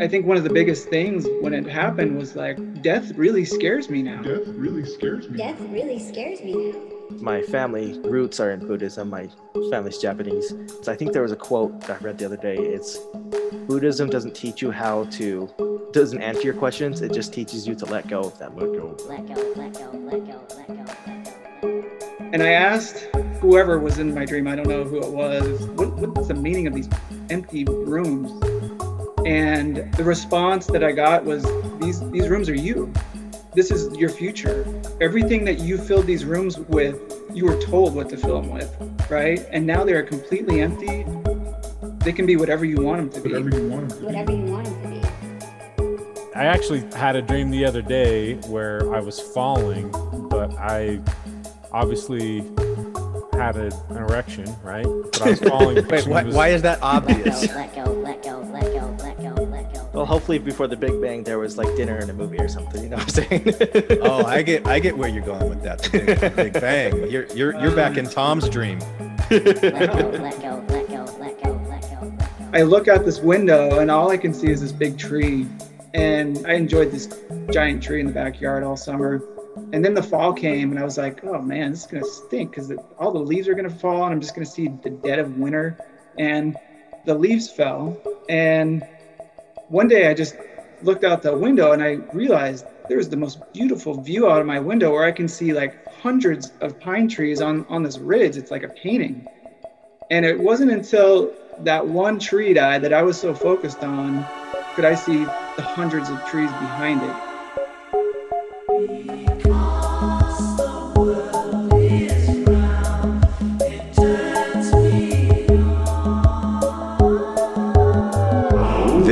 I think one of the biggest things when it happened was like death really scares me now. Death really scares me. Death really scares me now. My family roots are in Buddhism. My family's Japanese. So I think there was a quote that I read the other day. It's Buddhism doesn't teach you how to, doesn't answer your questions. It just teaches you to let go of them. Let go, let go, let go, let go, let go, let go. And I asked whoever was in my dream, I don't know who it was, what, what's the meaning of these empty rooms? And the response that I got was, these, these rooms are you. This is your future. Everything that you filled these rooms with, you were told what to fill them with, right? And now they're completely empty. They can be whatever you want them to be. Whatever you want. Whatever you want him to be. I actually had a dream the other day where I was falling, but I obviously had a, an erection, right? But I was falling. Wait, why, was- why is that obvious? let go, let go, let go, Well, hopefully before the Big Bang, there was like dinner and a movie or something. You know what I'm saying? oh, I get I get where you're going with that. The big, big bang. You're you're you're back in Tom's dream. Let go, let go, let go, let go, let go. I look out this window and all I can see is this big tree. And I enjoyed this giant tree in the backyard all summer. And then the fall came and I was like, oh man, this is going to stink because all the leaves are going to fall and I'm just going to see the dead of winter. And the leaves fell. And one day I just looked out the window and I realized there was the most beautiful view out of my window where I can see like hundreds of pine trees on, on this ridge. It's like a painting. And it wasn't until that one tree died that I was so focused on could I see the hundreds of trees behind it.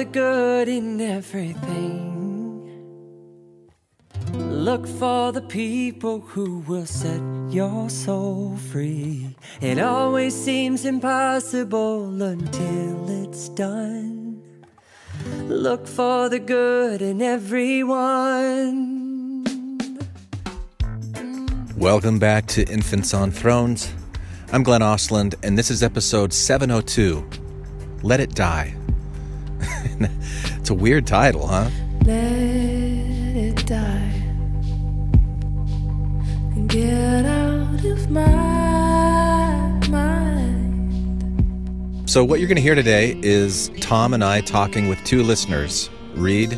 The good in everything. Look for the people who will set your soul free. It always seems impossible until it's done. Look for the good in everyone. Welcome back to Infants on Thrones. I'm Glenn Ostlund, and this is episode 702 Let It Die. it's a weird title, huh? Let it die and get out of my mind. So, what you're going to hear today is Tom and I talking with two listeners, Reed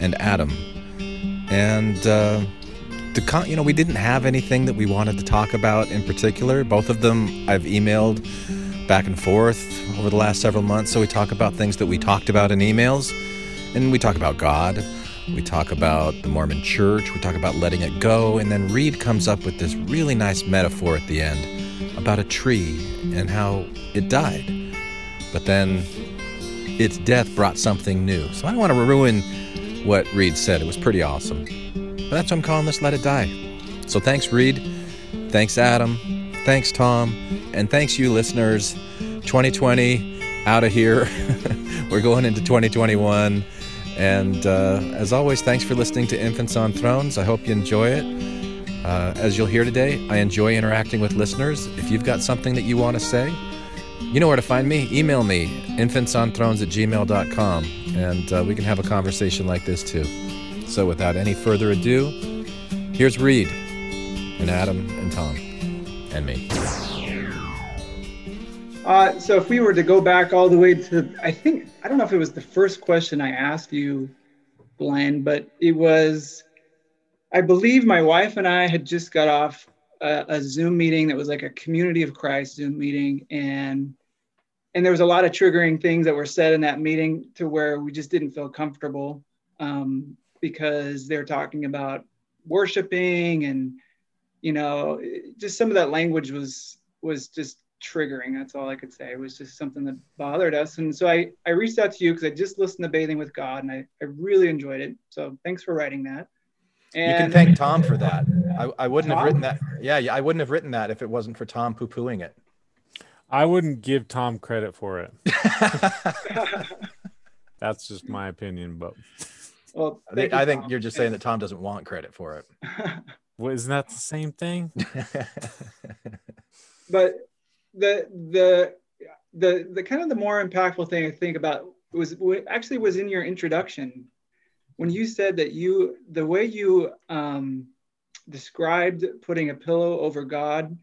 and Adam. And, uh, the con- you know, we didn't have anything that we wanted to talk about in particular. Both of them I've emailed back and forth over the last several months. So, we talk about things that we talked about in emails. And we talk about God. We talk about the Mormon church. We talk about letting it go. And then Reed comes up with this really nice metaphor at the end about a tree and how it died. But then its death brought something new. So I don't want to ruin what Reed said. It was pretty awesome. But that's what I'm calling this Let It Die. So thanks, Reed. Thanks, Adam. Thanks, Tom. And thanks, you listeners. 2020, out of here. We're going into 2021. And uh, as always, thanks for listening to Infants on Thrones. I hope you enjoy it. Uh, as you'll hear today, I enjoy interacting with listeners. If you've got something that you want to say, you know where to find me. Email me, infantsonthrones at gmail.com, and uh, we can have a conversation like this too. So without any further ado, here's Reed, and Adam, and Tom, and me. Uh, so if we were to go back all the way to, I think, I don't know if it was the first question I asked you, Glenn, but it was, I believe my wife and I had just got off a, a Zoom meeting that was like a community of Christ Zoom meeting. And, and there was a lot of triggering things that were said in that meeting to where we just didn't feel comfortable um, because they're talking about worshiping and, you know, just some of that language was, was just triggering. That's all I could say. It was just something that bothered us. And so I, I reached out to you because I just listened to Bathing with God and I, I really enjoyed it. So thanks for writing that. And you can thank Tom for that. I, I wouldn't have written that. Yeah, yeah, I wouldn't have written that if it wasn't for Tom poo pooing it. I wouldn't give Tom credit for it. That's just my opinion, but well, I think, you, I think you're just saying that Tom doesn't want credit for it. well, isn't that the same thing? but the the the the kind of the more impactful thing I think about was actually was in your introduction when you said that you the way you um, described putting a pillow over God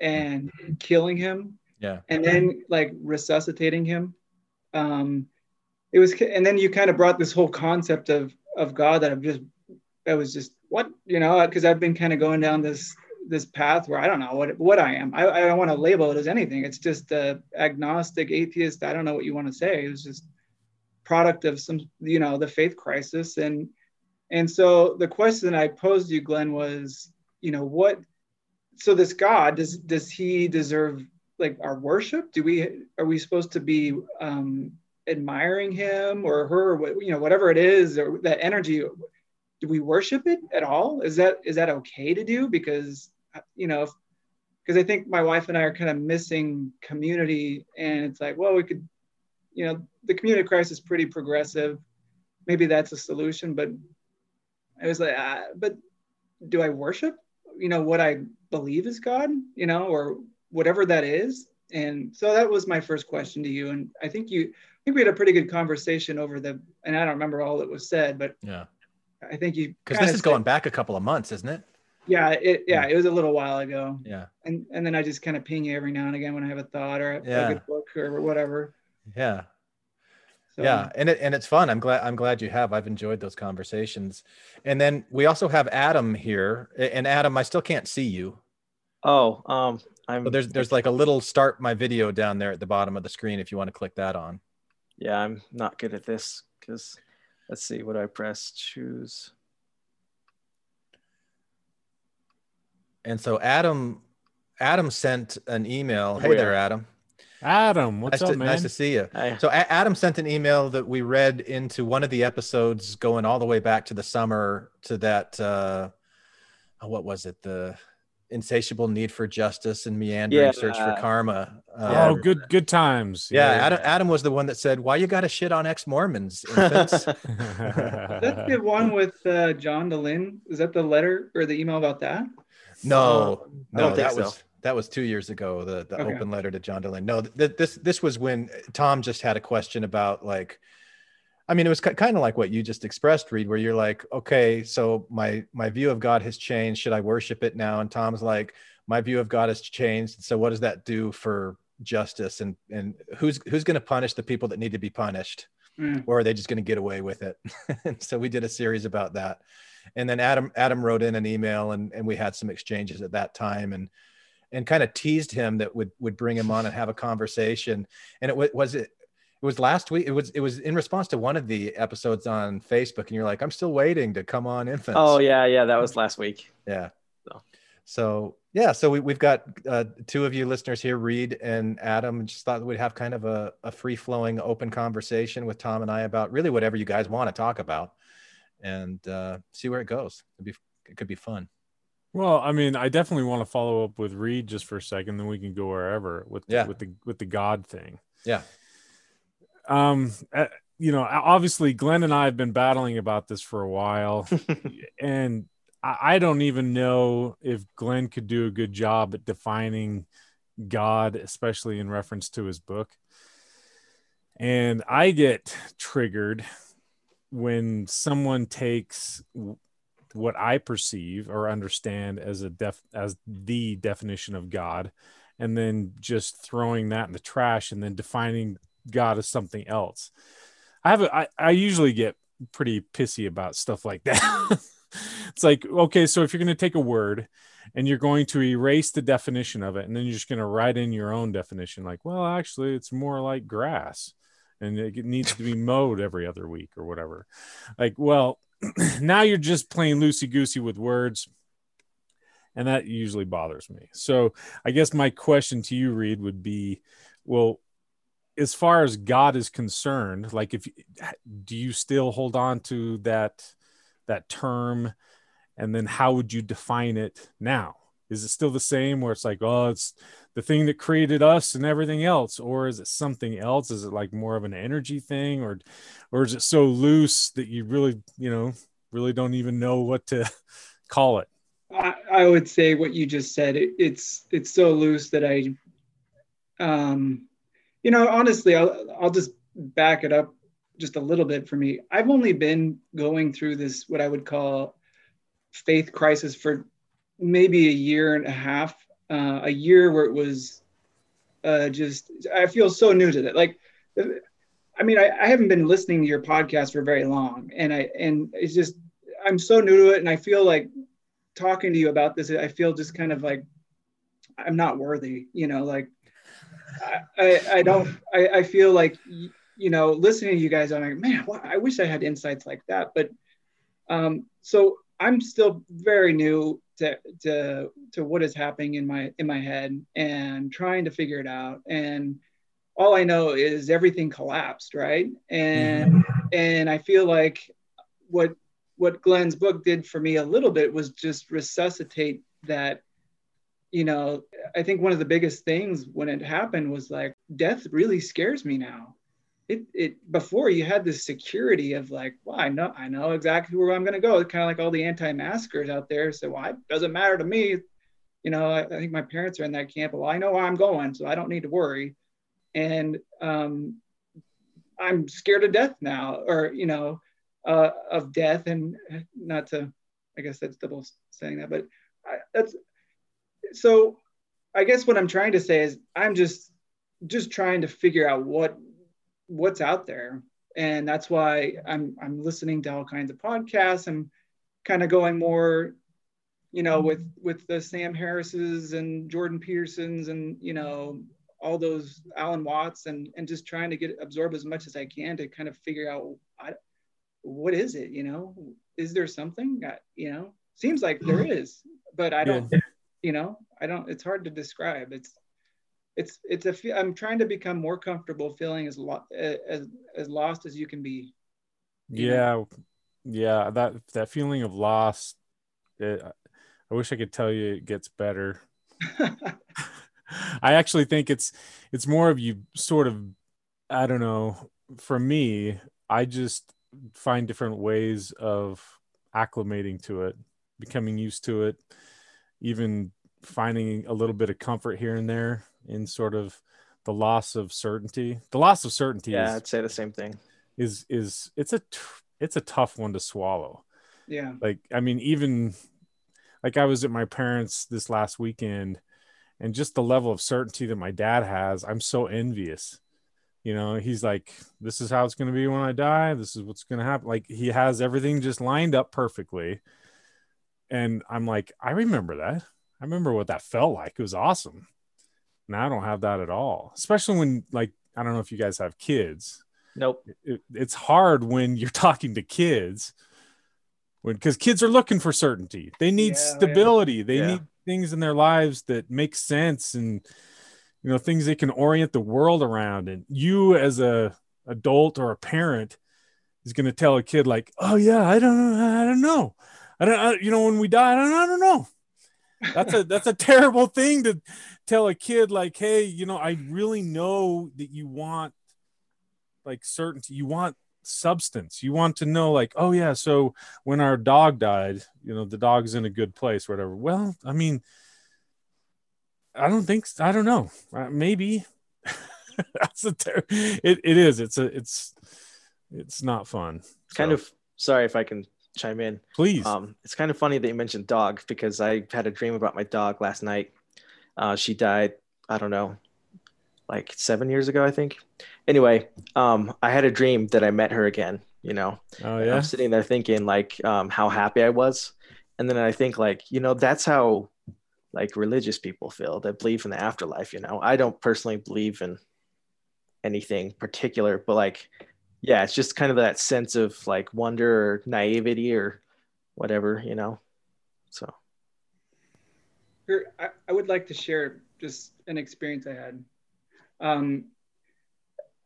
and killing him yeah. and then like resuscitating him um it was and then you kind of brought this whole concept of of god that i'm just that was just what you know because i've been kind of going down this this path where i don't know what what i am. I, I don't want to label it as anything. It's just a agnostic atheist. I don't know what you want to say. It was just product of some you know the faith crisis. And and so the question i posed you glenn was you know what so this god does does he deserve like our worship? Do we are we supposed to be um admiring him or her or what you know whatever it is or that energy do we worship it at all? Is that is that okay to do? Because you know because i think my wife and i are kind of missing community and it's like well we could you know the community crisis is pretty progressive. Maybe that's a solution but i was like uh, but do i worship you know what i believe is god you know or whatever that is? And so that was my first question to you. And i think you i think we had a pretty good conversation over the and i don't remember all that was said but Yeah. I think you Because this is said- going back a couple of months, isn't it? yeah it yeah it was a little while ago. Yeah. and and then i just kind of ping you every now and again when i have a thought or a, Yeah. a good book or whatever. Yeah. so, yeah and it, and it's fun. I'm glad i'm glad you have. I've enjoyed those conversations. And then we also have adam here. And adam i still can't see you. Oh, um, I'm so there's there's like a little start my video down there at the bottom of the screen if you want to click that on. Yeah, I'm not good at this because let's see what I press. Choose. and so adam adam sent an email hey Where? there adam Adam, what's nice, up, to, man? nice to see you Hi. so A- adam sent an email that we read into one of the episodes going all the way back to the summer to that uh oh, what was it the insatiable need for justice and meandering Yeah. search for karma oh, Um, good good times. Yeah, Adam, Adam was the one that said, "Why you got to shit on ex-Mormons?" infants?" is that the one with uh, John Dehlin is that the letter or the email about that no, Uh, no, don't think that was that was two years ago. The the Okay. open letter to John Dehlin. No, th- this this was when Tom just had a question about like, I mean, it was kind of like what you just expressed, Reed, where you're like, okay, so my my view of God has changed. Should I worship it now? And Tom's like, my view of God has changed. So what does that do for justice and and who's who's going to punish the people that need to be punished? Mm. or are they just going to get away with it? and so we did a series about that. And then Adam Adam wrote in an email and, and we had some exchanges at that time and and kind of teased him that would would bring him on and have a conversation. And it was, was it it was last week. It was it was in response to one of the episodes on Facebook, and you're like, I'm still waiting to come on infants. Oh yeah, yeah, that was last week. Yeah. So. So yeah, so we, we've got uh, two of you listeners here, Reed and Adam. Just thought we'd have kind of a, a free flowing, open conversation with Tom and I about really whatever you guys want to talk about, and uh, see where it goes. It'd be it could be fun. Well, I mean, I definitely want to follow up with Reed just for a second, then we can go wherever with Yeah. with the with the God thing. Yeah. Um, uh, you know, obviously, Glenn and I have been battling about this for a while, and I, I don't even know if Glenn could do a good job at defining God, especially in reference to his book. And I get triggered when someone takes what I perceive or understand as a def as the definition of God, and then just throwing that in the trash and then defining God as something else. I have a, I, I usually get pretty pissy about stuff like that. it's like, okay, so if you're going to take a word and you're going to erase the definition of it, and then you're just going to write in your own definition, like, well, actually, it's more like grass and it needs to be mowed every other week or whatever. Like, well, now you're just playing loosey goosey with words. and that usually bothers me. So I guess my question to you, Reed, would be, well, as far as God is concerned, like if do you still hold on to that that term, and then how would you define it now? Is it still the same where it's like, oh, it's the thing that created us and everything else, or is it something else? Is it like more of an energy thing, or or is it so loose that you really, you know, really don't even know what to call it? I, I would say what you just said. It, it's it's so loose that I, um, you know, honestly, I'll I'll just back it up just a little bit for me. I've only been going through this what I would call faith crisis for maybe a year and a half, uh, a year where it was uh, just I feel so new to that. Like, I mean, I, I haven't been listening to your podcast for very long, and I and it's just I'm so new to it, and I feel like talking to you about this, I feel just kind of like I'm not worthy, you know, like I, I, don't, I, I feel like, you know, listening to you guys, I'm like, man, well, I wish I had insights like that. But um, so I'm still very new to, to, to what is happening in my, in my head and trying to figure it out. And all I know is everything collapsed. Right. And, mm-hmm. and I feel like what what Glenn's book did for me a little bit was just resuscitate that you know i think one of the biggest things when it happened was like death really scares me now. It it before you had this security of like well i know i know exactly where i'm going to go it's kind of like all the anti-maskers out there so well it doesn't matter to me. You know I, I, think my parents are in that camp. Well i know where i'm going so i don't need to worry. And um, i'm scared of death now or you know uh, of death and not to i guess that's double saying that but I, that's so i guess what i'm trying to say is i'm just just trying to figure out what what's out there and that's why i'm i'm listening to all kinds of podcasts i'm kind of going more you know with with the sam harris's and jordan petersons and you know all those alan watts and and just trying to get absorb as much as i can to kind of figure out I, what is it? You know, is there something? that you know, seems like there mm-hmm. but I don't. Yeah. You know, I don't. It's hard to describe. It's it's it's a. I'm trying to become more comfortable feeling as lo- as as lost as you can be. You yeah, know? yeah. That that feeling of loss. It, I wish I could tell you it gets better. I actually think it's it's more of you sort of I don't know. For me, I just find different ways of acclimating to it, becoming used to it, even finding a little bit of comfort here and there in sort of the loss of certainty. The loss of certainty. Yeah, is, I'd say the same thing. Is is it's a it's a tough one to swallow. Yeah. Like I mean, even like I was at my parents this last weekend, and just the level of certainty that my dad has, I'm so envious you know he's like this is how it's going to be when i die this is what's going to happen like he has everything just lined up perfectly and i'm like i remember that. I remember what that felt like. It was awesome. Now i don't have that at all especially when like i don't know if you guys have kids. Nope. It, it's hard when you're talking to kids when because kids are looking for certainty. They need yeah, stability. They yeah. need things in their lives that make sense and you know things they can orient the world around. And you as a adult or a parent is going to tell a kid like oh yeah i don't know i don't know i don't I, you know when we die i don't, I don't know that's a that's a terrible thing to tell a kid like hey you know i really know that you want like certainty you want substance you want to know like oh yeah so when our dog died you know the dog's in a good place whatever well i mean I don't think I don't know. Uh, maybe that's a ter- it, it is. It's a it's it's not fun. Kind of sorry if I can chime in. Please. Um, it's kind of funny that you mentioned dog because I had a dream about my dog last night. Uh, she died. I don't know, like seven years ago, I think. Anyway, um, I had a dream that I met her again. You know. Oh yeah. I'm sitting there thinking like um, how happy I was, and then I think like you know that's how like religious people feel that believe in the afterlife you know i don't personally believe in anything particular but like yeah it's just kind of that sense of like wonder or naivety or whatever you know so Here, I, I would like to share just an experience I had. Um,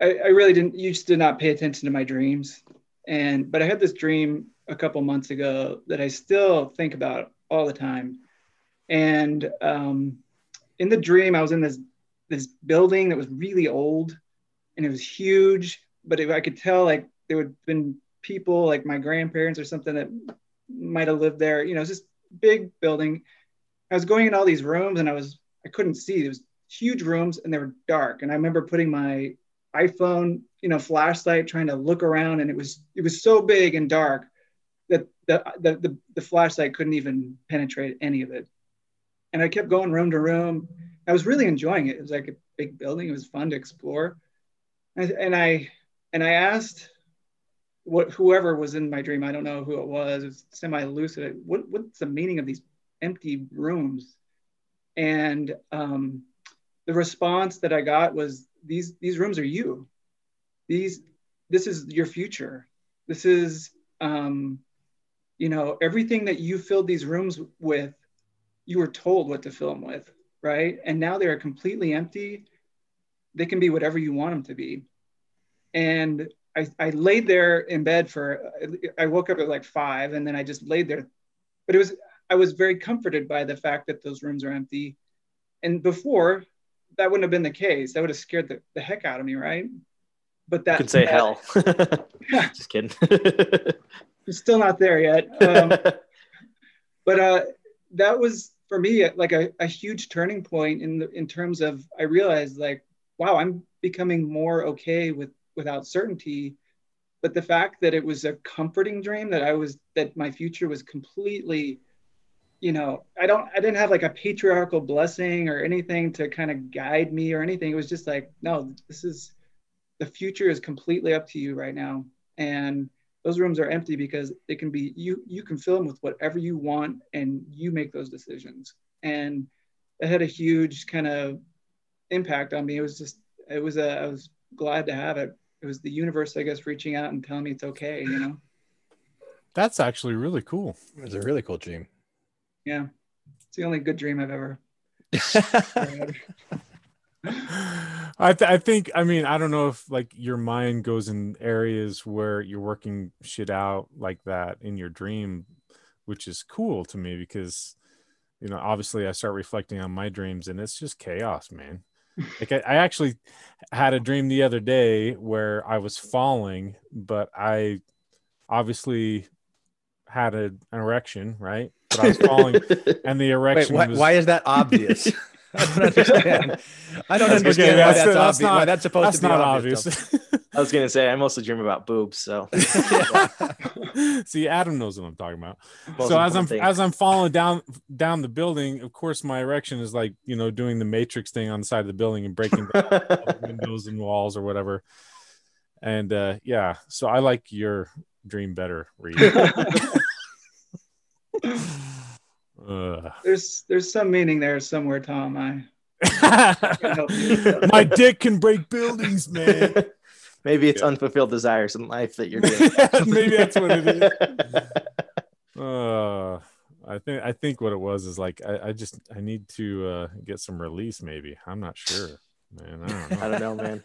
I, I really didn't, you just did not pay attention to my dreams, and but I had this dream a couple months ago that I still think about all the time. And um, in the dream, I was in this this building that was really old, and it was huge. But if I could tell, like there would have been people, like my grandparents or something, that might have lived there. You know, it's just big building. I was going in all these rooms, and I was I couldn't see. It was huge rooms, and they were dark. And I remember putting my iPhone, you know, flashlight, trying to look around, and it was it was so big and dark that the the the, the flashlight couldn't even penetrate any of it. And I kept going room to room. I was really enjoying it. It was like a big building. It was fun to explore. And, and I and I asked what whoever was in my dream, I don't know who it was, it was semi-lucid. What what's the meaning of these empty rooms? And um, the response that I got was these these rooms are you. These this is your future. This is um, you know everything that you filled these rooms with. You were told what to fill them with, right? And now they are completely empty. They can be whatever you want them to be. And I, I laid there in bed for I woke up at like five and then I just laid there. But it was I was very comforted by the fact that those rooms are empty. And before that wouldn't have been the case. That would have scared the, the heck out of me, right? But that You could say that- hell. Yeah. Just kidding. I'm still not there yet. Um, but uh, that was for me like a, a huge turning point in the, in terms of I realized like, wow, I'm becoming more okay with without certainty. But the fact that it was a comforting dream that I was that my future was completely, you know, I don't I didn't have like a patriarchal blessing or anything to kind of guide me or anything. It was just like, no, this is the future is completely up to you right now. And those rooms are empty because they can be you you can fill them with whatever you want and you make those decisions and it had a huge kind of impact on me it was just it was a i was glad to have it it was the universe i guess reaching out and telling me it's okay you know That's actually really cool. It was a really cool dream. yeah it's the only good dream i've ever had. I, th- I think I mean I don't know if like your mind goes in areas where you're working shit out like that in your dream, which is cool to me because you know obviously I start reflecting on my dreams and it's just chaos, man. Like I, I actually had a dream the other day where I was falling, but I obviously had a, an erection, right? But I was falling, and the Wait, erection why, was why is that obvious? I don't understand. I don't understand Okay, why that's- that's, that's obvious. why not- that's supposed that's to be not obvious. obvious. I was gonna say I mostly dream about boobs, so See, Adam knows what I'm talking about. Most so as I'm thing. as I'm falling down down the building, of course, my erection is like you know doing the Matrix thing on the side of the building and breaking the windows and walls or whatever. And uh, yeah, so I like your dream better, Reed. Ugh. there's there's some meaning there somewhere tom i help you my dick can break buildings, man. maybe it's unfulfilled desires in life that you're doing. Maybe that's what it is. Uh, I think I think what it was is like I, I just I need to uh, get some release. Maybe I'm not sure, man. I don't know. I don't know, man.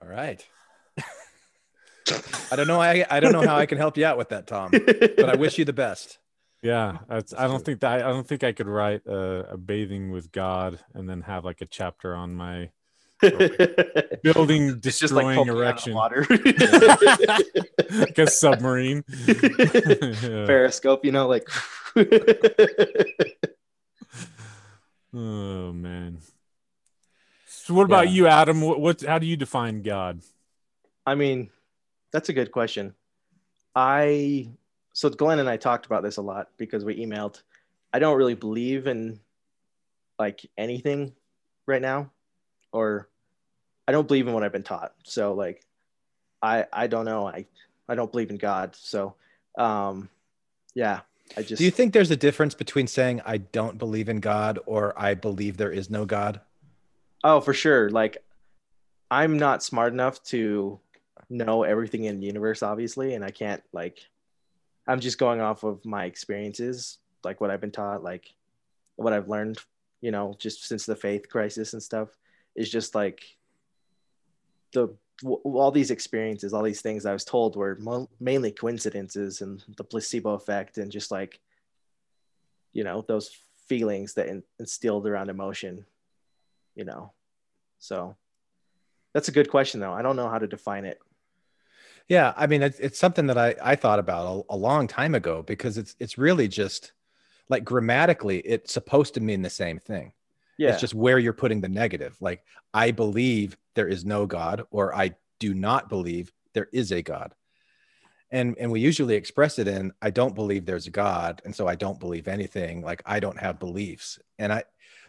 All right. I don't know. I, I don't know how I can help you out with that, Tom. But I wish you the best. Yeah, that's, I don't think that I don't think I could write a, a bathing with God and then have like a chapter on my building It's just like destroying poking out of erection, water. like a submarine. Yeah. Periscope, you know, like Oh man. So what about Yeah. you, Adam? What, what how do you define God? I mean, that's a good question. I so Glenn and I talked about this a lot because we emailed. I don't really believe in like anything right now, or I don't believe in what I've been taught. So like, I I don't know. I I don't believe in God. So, um, yeah, I just Do you think there's a difference between saying I don't believe in God or I believe there is no God? Oh, for sure. Like, I'm not smart enough to know everything in the universe, obviously, and I can't like I'm just going off of my experiences, like what I've been taught, like what I've learned, you know, just since the faith crisis and stuff. Is just like the all these experiences, all these things I was told were mo- mainly coincidences and the placebo effect, and just like you know those feelings that in- instilled around emotion, you know. So that's a good question, though. I don't know how to define it. Yeah, I mean, it's, it's something that I, I thought about a, a long time ago because it's it's really just like grammatically, it's supposed to mean the same thing. Yeah, It's just where you're putting the negative. Like, I believe there is no God, or I do not believe there is a God. And and we usually express it in I don't believe there's a God, and so I don't believe anything. Like I don't have beliefs. And I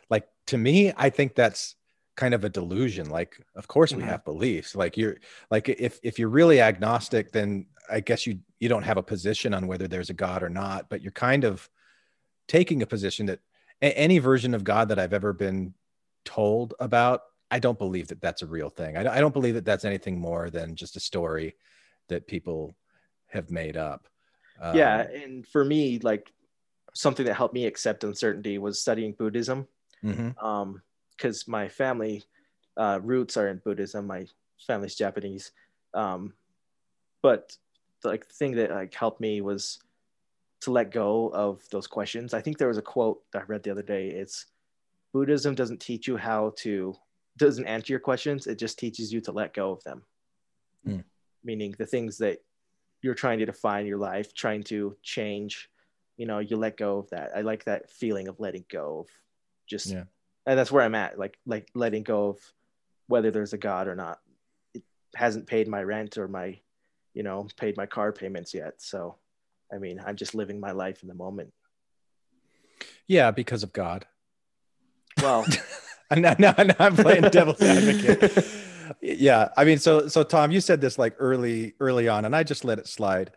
like to me, I think that's kind of a delusion. Like, of course we Mhm. have beliefs. Like you're like if if you're really agnostic, then I guess you you don't have a position on whether there's a God or not, but you're kind of taking a position that a- any version of God that I've ever been told about, I don't believe that that's a real thing. I, I don't believe that that's anything more than just a story that people have made up. Um, yeah, and for me, like something that helped me accept uncertainty was studying Buddhism. mhm. um because my family uh roots are in buddhism my family's japanese um but like the thing that like helped me was to let go of those questions. I think there was a quote that i read the other day. It's buddhism doesn't teach you how to doesn't answer your questions. It just teaches you to let go of them. Hmm. meaning the things that you're trying to define your life trying to change you know you let go of that. I like that feeling of letting go of just Yeah. And that's where i'm at like like letting go of whether there's a god or not it hasn't paid my rent or my you know paid my car payments yet so i mean i'm just living my life in the moment yeah, because of God. well And now, now, now I'm playing devil's advocate. yeah, I mean, so so Tom, you said this like early early on, and I just let it slide.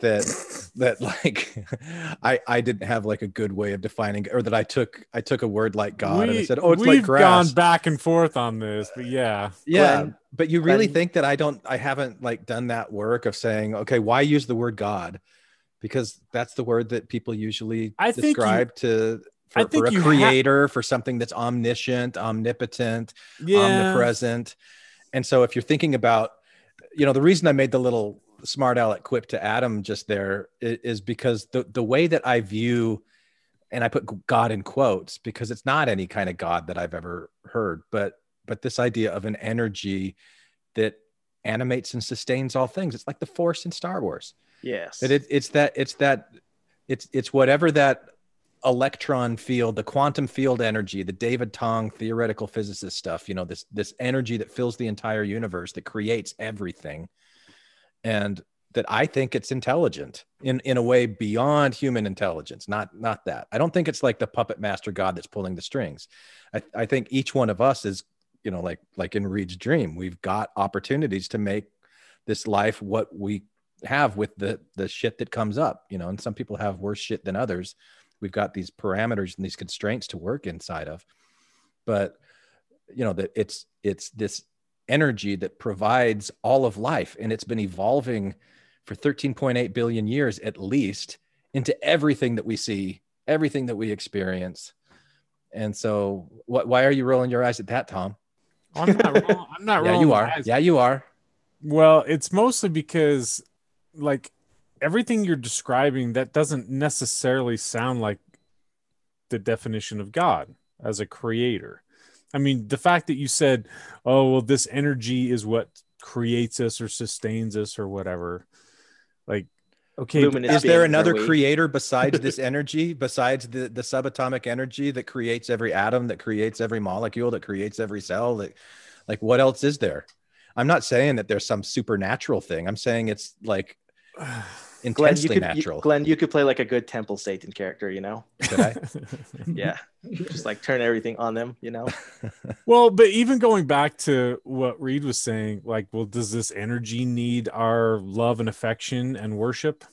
That that like I I didn't have like a good way of defining, or that I took I took a word like God and I said, oh, it's like we've like grass. gone back and forth on this, but yeah, yeah Glenn- but you really Glenn- think that i don't i haven't like done that work of saying okay why use the word god because that's the word that people usually I think you- to I for, think for a you ha- creator for something that's omniscient omnipotent yeah. omnipresent and so if you're thinking about you know the reason i made the little smart aleck quip to adam just there is because the, the way that i view and i put god in quotes because it's not any kind of god that i've ever heard but but this idea of an energy that animates and sustains all things. It's like the force in star wars. Yes. That it, it's that it's that it's it's whatever that electron field the quantum field energy the david tong theoretical physicist stuff you know this this energy that fills the entire universe that creates everything and that i think it's intelligent in in a way beyond human intelligence not not that. I don't think it's like the puppet master god that's pulling the strings. I, I think each one of us is you know like like in reed's dream we've got opportunities to make this life what we have with the the shit that comes up you know and some people have worse shit than others. We've got these parameters and these constraints to work inside of but you know that it's it's this energy that provides all of life and it's been evolving for 13.8 billion years at least into everything that we see everything that we experience and so what why are you rolling your eyes at that tom I'm not wrong. I'm not rolling. yeah you are yeah you are Well, it's mostly because like everything you're describing that doesn't necessarily sound like the definition of God as a creator. I mean, the fact that you said, "Oh, well this energy is what creates us or sustains us or whatever." Like okay, Luminous is there another creator besides this energy besides the the subatomic energy that creates every atom that creates every molecule that creates every cell that like what else is there i'm not saying that there's some supernatural thing i'm saying it's like Glenn, intensely you could, natural You, Glenn, you could play like a good Temple Satan character, you know? Could I? Yeah. Just like turn everything on them, you know? Well, but even going back to what Reed was saying, like, well, does this energy need our love and affection and worship?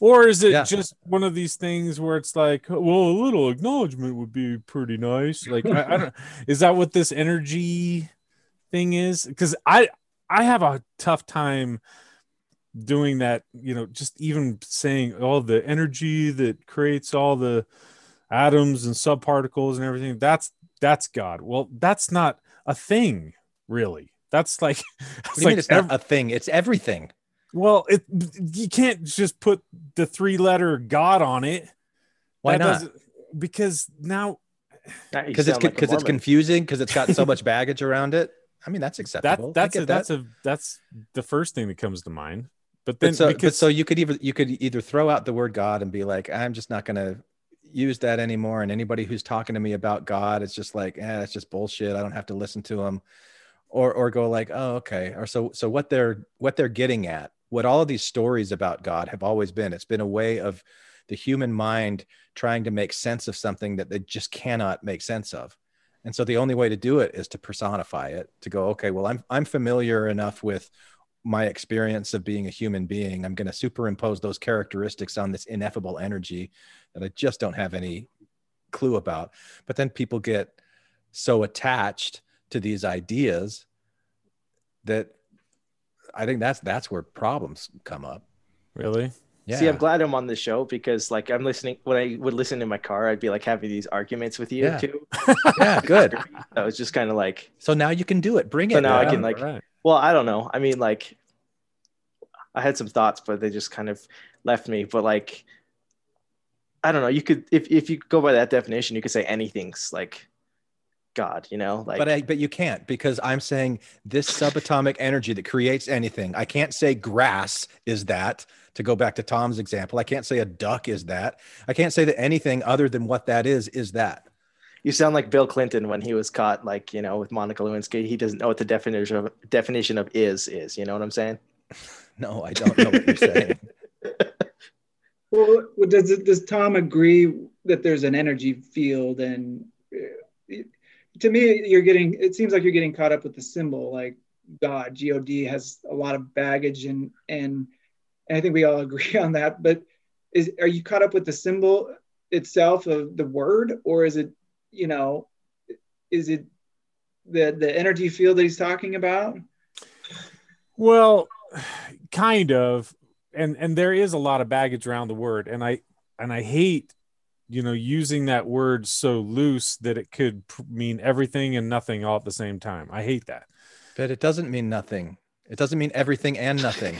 Or is it Yeah. just one of these things where it's like, well, a little acknowledgement would be pretty nice? Like, I, I don't, is that what this energy thing is? Because I, I have a tough time doing that, you know, just even saying all the energy that creates all the atoms and subparticles and everything, that's that's God. Well, that's not a thing, really. That's like, What it's do you mean like it's not a thing? It's everything. well, it you can't just put the three letter God on it. Why That not? Because now Now Because it's sound like because it's confusing because it's got so much baggage around it. I mean, that's that acceptable. I that's a, that. that's a that's the first thing that comes to mind. But then but so, because but so you could either you could either throw out the word God and be like, I'm just not gonna use that anymore. And anybody who's talking to me about God, it's just like, eh, it's just bullshit. I don't have to listen to them. Or or go like, oh, okay. Or so so what they're what they're getting at, what all of these stories about God have always been, it's been a way of the human mind trying to make sense of something that they just cannot make sense of. And so the only way to do it is to personify it, to go, okay, well, I'm I'm familiar enough with my experience of being a human being. I'm going to superimpose those characteristics on this ineffable energy that I just don't have any clue about. But then people get so attached to these ideas that I think that's that's where problems come up. really, Yeah. See, I'm glad I'm on the show because, like, I'm listening. When I would listen in my car, I'd be like having these arguments with you Yeah. too. yeah, good. That was just kind of like, So now you can do it. Bring So it. So now I can, like- right. Well, I don't know. I mean, like, I had some thoughts, but they just kind of left me. But like, I don't know. You could, if if you go by that definition, you could say anything's like God. You know, like, but I, but you can't because I'm saying this subatomic energy that creates anything. I can't say grass is that. To go back to Tom's example, I can't say a duck is that. I can't say that anything other than what that is is that. You sound like Bill Clinton when he was caught, like you know, with Monica Lewinsky. He doesn't know what the definition of definition of is is. You know what I'm saying? No, I don't know what you're saying. Well, well, does does Tom agree that there's an energy field? And uh, to me, you're getting. It seems like you're getting caught up with the symbol, like God. God has a lot of baggage, and and, and I think we all agree on that. But is are you caught up with the symbol itself of the word, or is it, you know, is it the the energy field that he's talking about? Well, kind of, and and there is a lot of baggage around the word, and I and I hate, you know, using that word so loose that it could p- mean everything and nothing all at the same time. I hate that. But it doesn't mean nothing. It doesn't mean everything and nothing.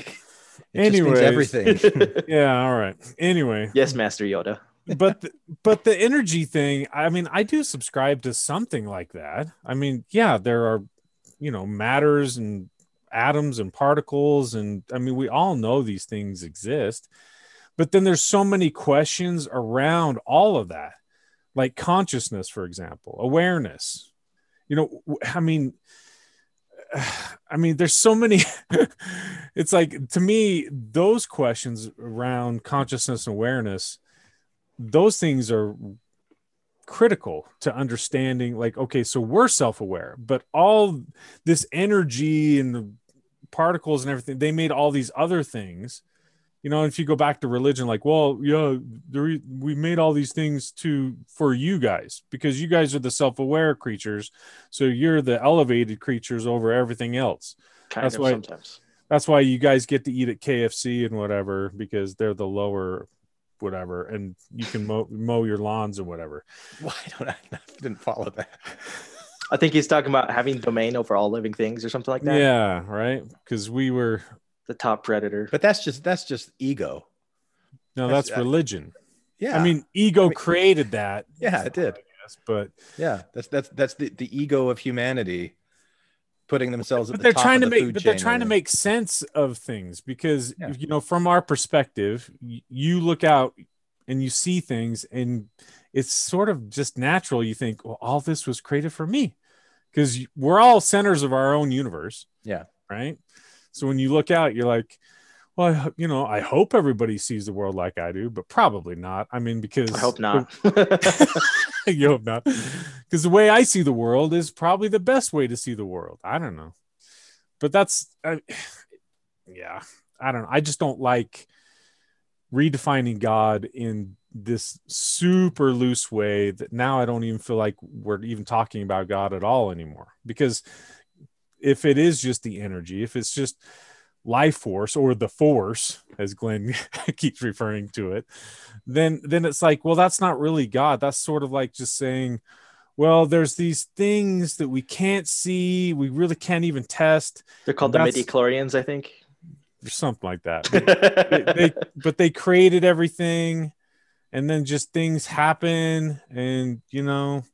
It Anyways. just means everything. Yeah. All right. Anyway, yes, Master Yoda. But the, but the energy thing i mean i do subscribe to something like that. I mean yeah there are you know matters and atoms and particles and i mean we all know these things exist. But then there's so many questions around all of that like consciousness for example awareness. You know i mean i mean there's so many it's like to me those questions around consciousness and awareness those things are critical to understanding like okay so we're self-aware but all this energy and the particles and everything they made all these other things. You know if you go back to religion like well yeah we made all these things to for you guys because you guys are the self-aware creatures. So you're the elevated creatures over everything else. Kind That's of why- sometimes. that's why you guys get to eat at KFC and whatever because they're the lower whatever and you can mow, mow your lawns and whatever Why don't I, I didn't follow that? I think he's talking about having domain over all living things or something like that. yeah right because we were The top predator. But that's just that's just ego. no That's- that's uh, religion Yeah. i mean ego I mean- created that yeah, it did. yes, but Yeah, that's that's that's the, the ego of humanity putting themselves at but the they're trying of to make but they're trying to make sense of things because Yeah. you know from our perspective you look out and you see things and it's sort of just natural. You think well all this was created for me. Because we're all centers of our own universe. Yeah. right? So when you look out you're like well I, you know i hope everybody sees the world like i do but probably not. I mean because I hope not. you hope not. Because the way i see the world is probably the best way to see the world. I don't know. But that's I, yeah i don't know. I just don't like redefining god in this super loose way that now i don't even feel like we're even talking about god at all anymore. Because if it is just the energy if it's just life force or the force as glenn keeps referring to it then then it's like well that's not really god. That's sort of like just saying well there's these things that we can't see we really can't even test. They're called the That's- midi chlorians, I think. or something like that. They, they, but they created everything and then just things happen and you know.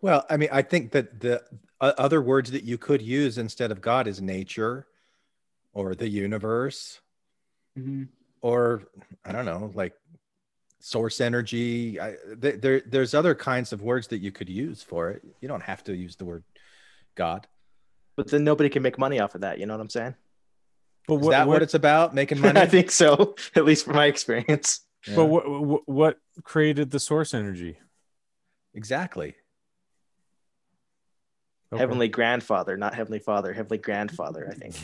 Well, I mean, I think that the uh, other words that you could use instead of God is nature or the universe Mhm. or I don't know, like source energy. I, th- there, there's other kinds of words that you could use for it. You don't have to use the word God. But then nobody can make money off of that. You know what I'm saying? but Is that what it's about? Making money? I think so, at least from my experience. Yeah, but what, what what created the source energy exactly. Okay. Heavenly grandfather, not heavenly father, heavenly grandfather, I think.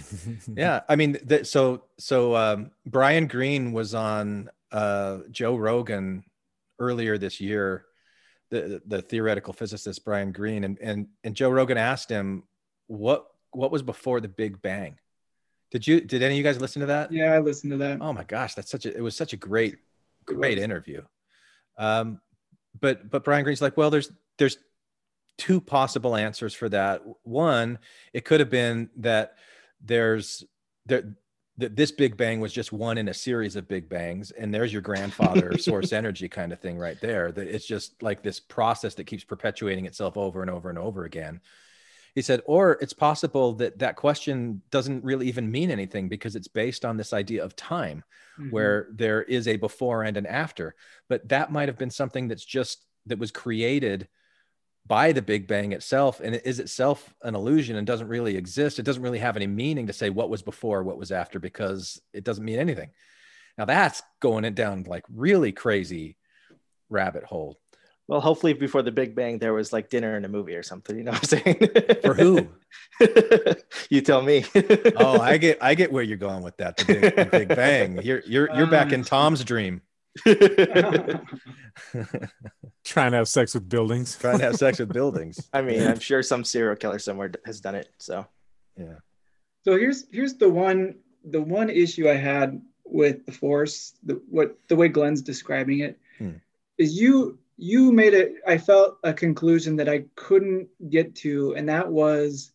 Yeah, I mean, th- so so um, Brian Greene was on uh, Joe Rogan earlier this year, the the theoretical physicist Brian Greene, and and and Joe Rogan asked him what what was before the Big Bang. Did you did any of you guys listen to that? Yeah, I listened to that. Oh my gosh, that's such a it was such a great great interview. Um, but but Brian Greene's like, well, there's there's two possible answers for that. One, it could have been that there's there that this big bang was just one in a series of big bangs and there's your grandfather source energy kind of thing right there that it's just like this process that keeps perpetuating itself over and over and over again he said or it's possible that that question doesn't really even mean anything because it's based on this idea of time Mhm. where there is a before and an after but that might have been something that's just that was created by the big bang itself and it is itself an illusion and doesn't really exist it doesn't really have any meaning to say what was before what was after because it doesn't mean anything now that's going it down like really crazy rabbit hole Well, hopefully before the Big Bang, there was like dinner and a movie or something. You know what I'm saying? for who you tell me. oh i get i get where you're going with that the big, the big bang you're you're you're back in tom's dream trying to have sex with buildings trying to have sex with buildings I mean, I'm sure some serial killer somewhere has done it. So yeah So here's here's the one the one issue I had with the force, the what the way Glenn's describing it, Hmm. is you you made it. I felt a conclusion that I couldn't get to, and that was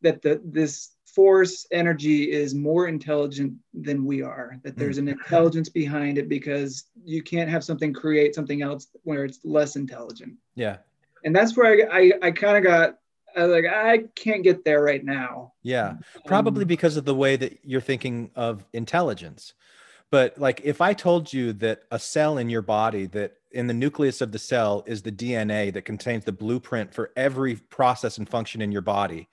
that the this force energy is more intelligent than we are. That there's an intelligence behind it because you can't have something create something else where it's less intelligent. yeah And that's where I I, I kind of got. I was like, I can't get there right now. yeah probably Um, because of the way that you're thinking of intelligence but like if i told you that a cell in your body that in the nucleus of the cell is the dna that contains the blueprint for every process and function in your body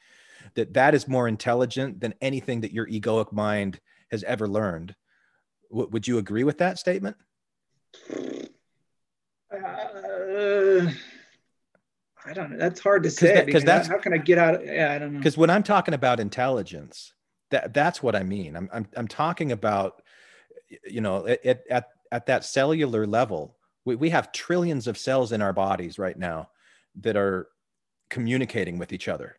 that that is more intelligent than anything that your egoic mind has ever learned w- would you agree with that statement Uh, I don't know. That's hard to say 'cause because that's- how can I get out? Of, yeah, I don't know. because when i'm talking about intelligence that that's what i mean i'm i'm, I'm talking about you know at, at- at at that cellular level we, we have trillions of cells in our bodies right now that are communicating with each other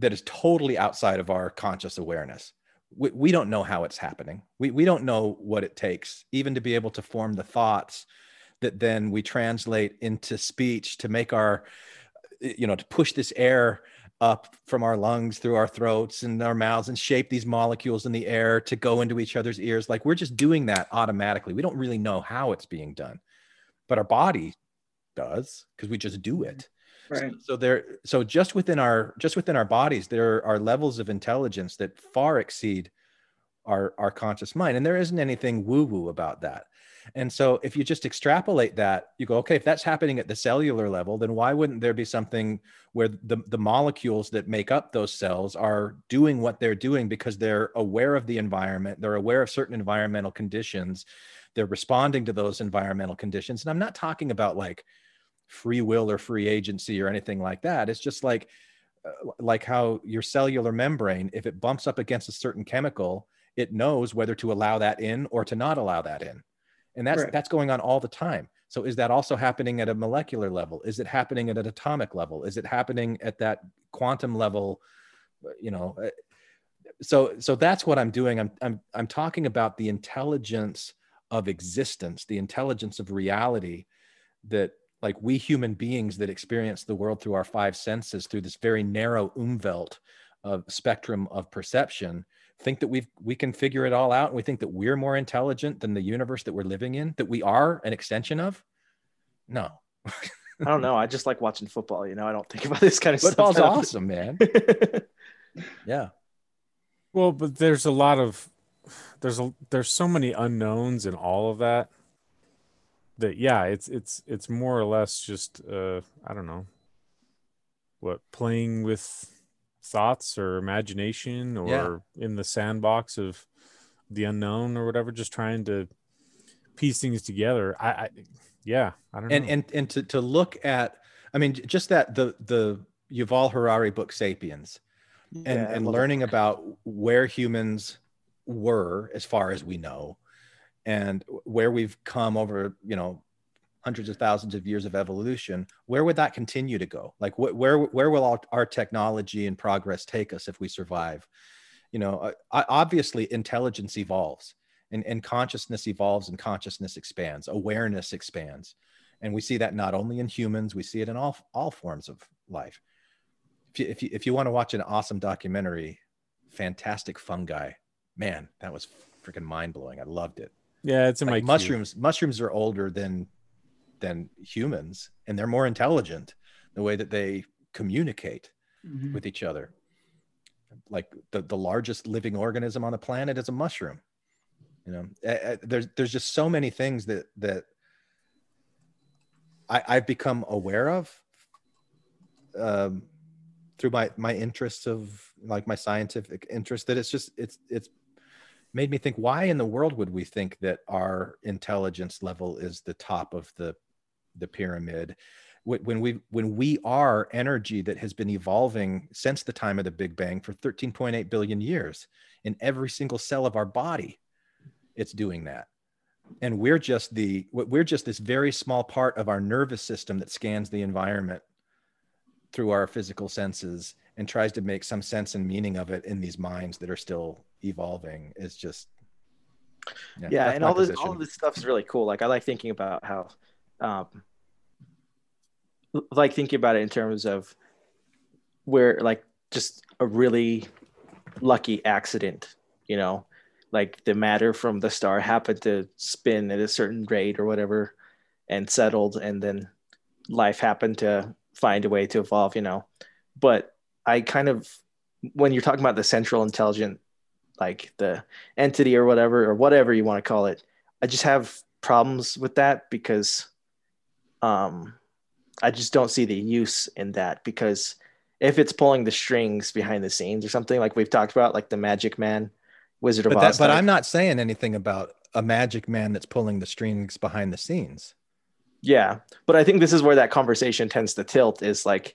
that is totally outside of our conscious awareness. We, we don't know how it's happening. We, we don't know what it takes even to be able to form the thoughts that then we translate into speech to make our you know to push this air up from our lungs through our throats and our mouths and shape these molecules in the air to go into each other's ears. Like we're just doing that automatically. We don't really know how it's being done but our body does because we just do it Right. so there so just within our just within our bodies there are levels of intelligence that far exceed our our conscious mind and there isn't anything woo woo about that and so if you just extrapolate that you go okay if that's happening at the cellular level then why wouldn't there be something where the the molecules that make up those cells are doing what they're doing because they're aware of the environment they're aware of certain environmental conditions they're responding to those environmental conditions and i'm not talking about like free will or free agency or anything like that. It's just like uh, like how your cellular membrane if it bumps up against a certain chemical it knows whether to allow that in or to not allow that in. And that's Right. that's going on all the time. So is that also happening at a molecular level? Is it happening at an atomic level? Is it happening at that quantum level you know uh, so so that's what i'm doing. I'm i'm i'm talking about the intelligence of existence the intelligence of reality that like we human beings that experience the world through our five senses through this very narrow umwelt of spectrum of perception think that we we can figure it all out and we think that we're more intelligent than the universe that we're living in that we are an extension of no I don't know. I just like watching football. You know, I don't think about this kind of stuff. Football's awesome, man. yeah. Well, but there's a lot of there's a there's so many unknowns in all of that that yeah, it's it's it's more or less just uh I don't know what playing with thoughts or imagination or Yeah. in the sandbox of the unknown or whatever just trying to piece things together. I, I yeah, I don't and know. and and to, to look at i mean just that the the yuval harari book sapiens and Yeah, I and love that learning about where humans were as far as we know and where we've come over you know hundreds of thousands of years of evolution where would that continue to go? Like wh- where where will our, our technology and progress take us if we survive? You know uh, obviously intelligence evolves and, and consciousness evolves and consciousness expands awareness expands and we see that not only in humans we see it in all all forms of life. If you if you, if you want to watch an awesome documentary fantastic fungi man that was freaking mind-blowing i loved it yeah, it's in like my queue. mushrooms mushrooms are older than than humans and they're more intelligent the way that they communicate Mhm. with each other like the, the largest living organism on the planet is a mushroom you know Eh, eh, there's there's just so many things that that I, I've become aware of um, through my my interests of like my scientific interest that it's just it's it's made me think why in the world would we think that our intelligence level is the top of the the pyramid? When we when we are energy that has been evolving since the time of the big bang for 13.8 billion years in every single cell of our body it's doing that. And we're just the we're just this very small part of our nervous system that scans the environment through our physical senses and tries to make some sense and meaning of it in these minds that are still evolving is just yeah, that's and all this all of this stuff is really cool. Like I like thinking about how, um, like thinking about it in terms of where like just a really lucky accident, you know, like the matter from the star happened to spin at a certain rate or whatever, and settled, and then life happened to find a way to evolve, you know. But I kind of when you're talking about the central intelligent like the entity or whatever or whatever you want to call it i just have problems with that because um i just don't see the use in that because if it's pulling the strings behind the scenes or something like we've talked about like the magic man wizard of but, oz that, but i'm not saying anything about a magic man that's pulling the strings behind the scenes Yeah, but I think this is where that conversation tends to tilt. Is like,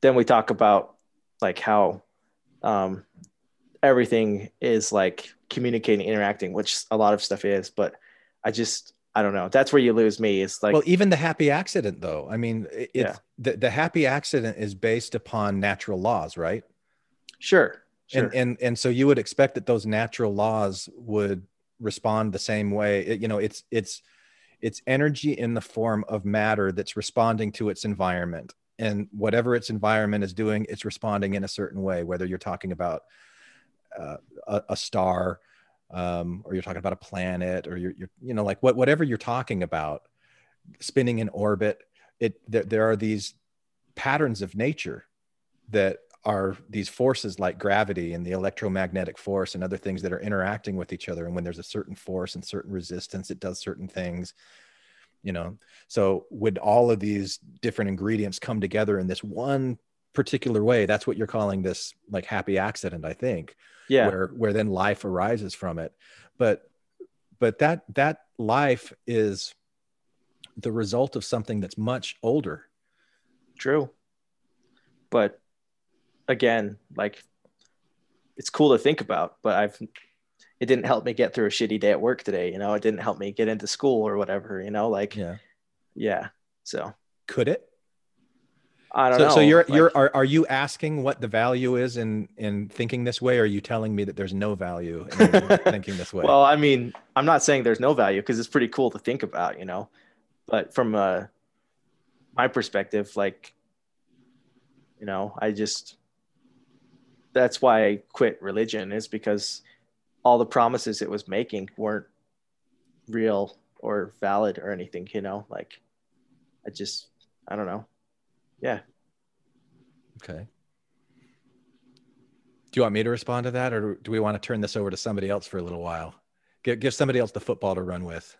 then we talk about like how um, everything is like communicating, interacting, which a lot of stuff is. But I just, I don't know. That's where you lose me. It's like, well even the happy accident though i mean it, Yeah. the, the happy accident is based upon natural laws right sure, sure, and and and so you would expect that those natural laws would respond the same way It- you know it's it's it's energy in the form of matter that's responding to its environment and whatever its environment is doing it's responding in a certain way whether you're talking about uh, a, a star um, or you're talking about a planet or you're, you're you know like what whatever you're talking about spinning in orbit it there, there are these patterns of nature that are these forces like gravity and the electromagnetic force and other things that are interacting with each other. And when there's a certain force and certain resistance it does certain things you know. So would all of these different ingredients come together in this one particular way that's what you're calling this like happy accident i think yeah, where where then life arises from it but but that that life is the result of something that's much older true. But again, like, it's cool to think about. But I've, it didn't help me get through a shitty day at work today. You know, it didn't help me get into school or whatever. You know, like, yeah yeah. So could it I don't so, know. so you're like- you're are, are you asking what the value is in in thinking this way or are you telling me that there's no value in thinking this way Well, I mean, I'm not saying there's no value because it's pretty cool to think about, you know. But from uh, my perspective, like, you know, I just that's why I quit religion is because all the promises it was making weren't real or valid or anything, you know. Like, I just, I don't know. Yeah. okay do you want me to respond to that or do we want to turn this over to somebody else for a little while give, give somebody else the football to run with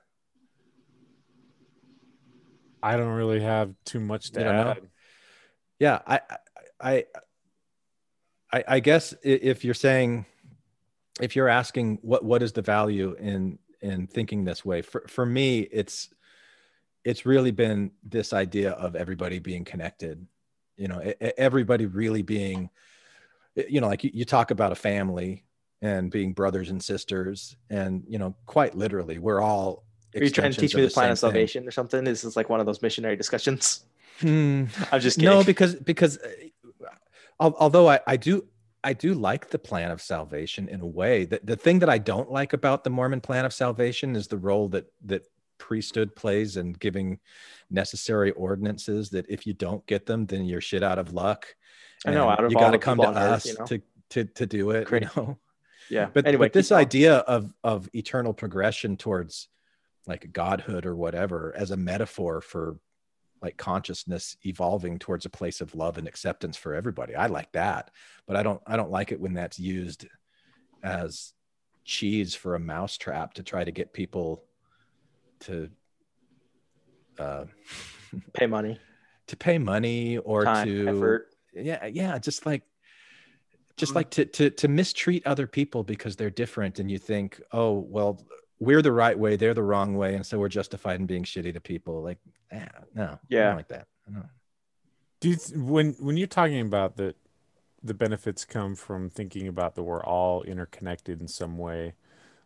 I don't really have too much to You don't know? add. yeah I, I i i guess if you're saying if you're asking what what is the value in in thinking this way for for me it's it's really been this idea of everybody being connected you know everybody really being you know like you, talk about a family and being brothers and sisters and you know quite literally we're all Are you trying to teach me the plan of thing. salvation or something? This is like one of those missionary discussions. Hmm. I'm just kidding. No, because because uh, although I, I do I do like the plan of salvation in a way. that the thing that I don't like about the Mormon plan of salvation is the role that that priesthood plays and giving necessary ordinances that if you don't get them, then you're shit out of luck. I know, out of you got to come to Earth, us you know? to to to do it. Great. You know? yeah. But anyway, but this idea of of eternal progression towards like godhood or whatever as a metaphor for like consciousness evolving towards a place of love and acceptance for everybody. I like that, but I don't I don't like it when that's used as cheese for a mousetrap to try to get people to uh pay money, to pay money or time, to effort. yeah yeah just like just like to, to to mistreat other people because they're different and you think oh well we're the right way they're the wrong way and so we're justified in being shitty to people like eh, no Yeah. like that no. Do you th- when when you're talking about that the benefits come from thinking about that we're all interconnected in some way,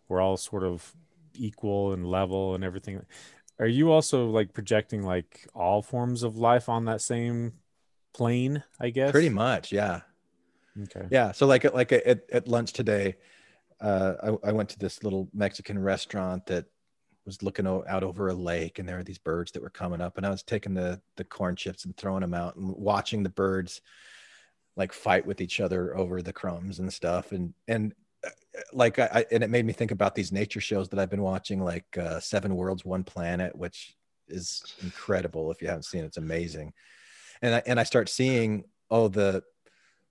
we're all sort of equal and level and everything. Are you also like projecting like all forms of life on that same plane? I guess pretty much yeah Okay. yeah so like like at, at lunch today uh I, I went to this little mexican restaurant that was looking out over a lake and there were these birds that were coming up and i was taking the the corn chips and throwing them out and watching the birds like fight with each other over the crumbs and stuff and and like I, and it made me think about these nature shows that i've been watching like uh, seven worlds one planet which is incredible. If you haven't seen it it's amazing. And I, and I start seeing oh the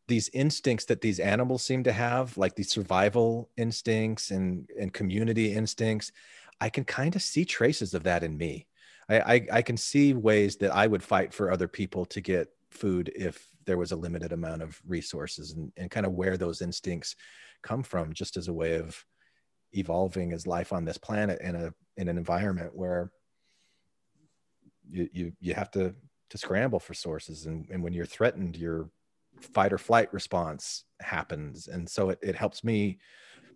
these instincts that these animals seem to have like these survival instincts and and community instincts i can kind of see traces of that in me. I, I i can see ways that i would fight for other people to get food if there was a limited amount of resources and, and kind of where those instincts come from just as a way of evolving as life on this planet in a in an environment where you you you have to to scramble for sources. And, and when you're threatened your fight or flight response happens. And so it, it helps me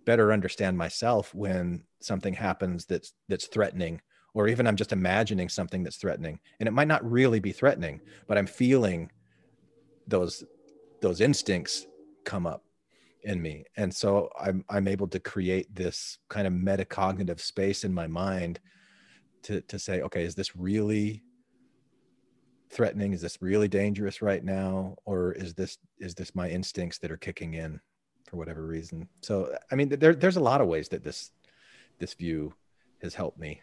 better understand myself when something happens that's that's threatening or even i'm just imagining something that's threatening. And it might not really be threatening but i'm feeling those those instincts come up in me and so i'm i'm able to create this kind of metacognitive space in my mind to to say okay is this really threatening is this really dangerous right now or is this is this my instincts that are kicking in for whatever reason so i mean there, there's a lot of ways that this this view has helped me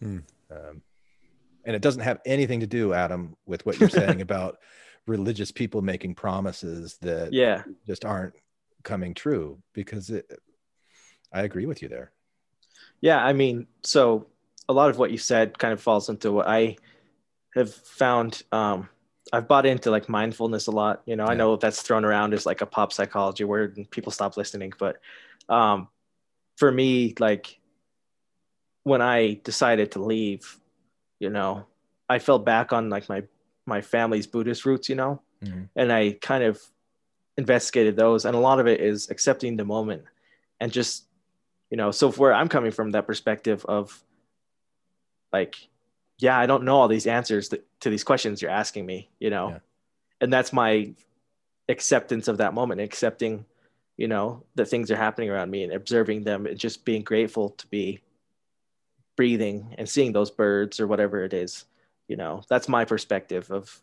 Hmm. um, and it doesn't have anything to do adam with what you're saying about religious people making promises that Yeah. just aren't coming true because it, i agree with you there Yeah, I mean, so a lot of what you said kind of falls into what I have found. Um, I've bought into like mindfulness a lot. You know, I know that's thrown around as like a pop psychology word and people stop listening. But um, for me, like when I decided to leave, you know, I fell back on like my my family's Buddhist roots, you know, Mhm. and I kind of investigated those, and a lot of it is accepting the moment and just you know so where i'm coming from that perspective of like yeah i don't know all these answers to, to these questions you're asking me you know? Yeah. and that's my acceptance of that moment accepting you know that things are happening around me and observing them and just being grateful to be breathing and seeing those birds or whatever it is you know? That's my perspective of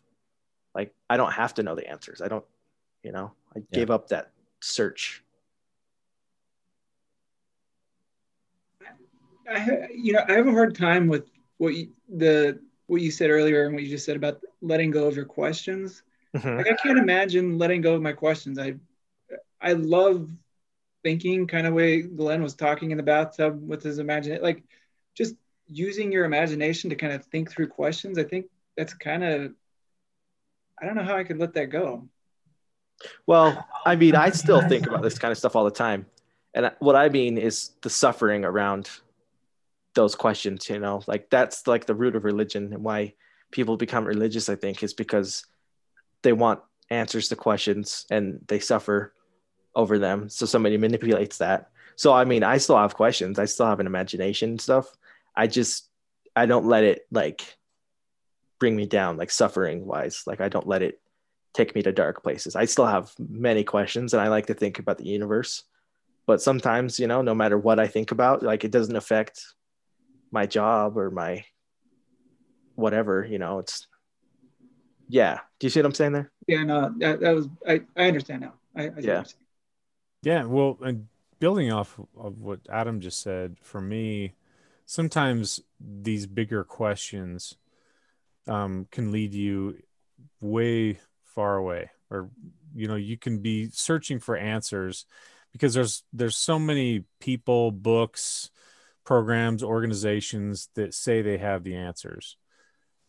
like i don't have to know the answers. I don't you know i Yeah. gave up that search I, you know, I have a hard time with what you, the what you said earlier and what you just said about letting go of your questions. Mhm. Like I can't imagine letting go of my questions. I I love thinking kind of way Glenn was talking in the bathtub with his imagination, like just using your imagination to kind of think through questions. I think that's kind of I don't know how I could let that go. Well, I mean, I still think about this kind of stuff all the time. And what I mean is the suffering around those questions, you know, like that's like the root of religion and why people become religious, I think, is because they want answers to questions and they suffer over them. So somebody manipulates that. So, I mean, I still have questions, I still have an imagination and stuff. I just, I don't let it like bring me down, like suffering wise. Like, I don't let it take me to dark places. I still have many questions and I like to think about the universe. But sometimes, you know, no matter what I think about, like it doesn't affect my job or my whatever, you know, it's yeah. Do you see what I'm saying there? Yeah, no, that, that was I, I understand now. I, I Yeah. Yeah, well, and building off of what Adam just said, for me, sometimes these bigger questions um, can lead you way far away, or you know, you can be searching for answers because there's there's so many people, books, programs, organizations that say they have the answers,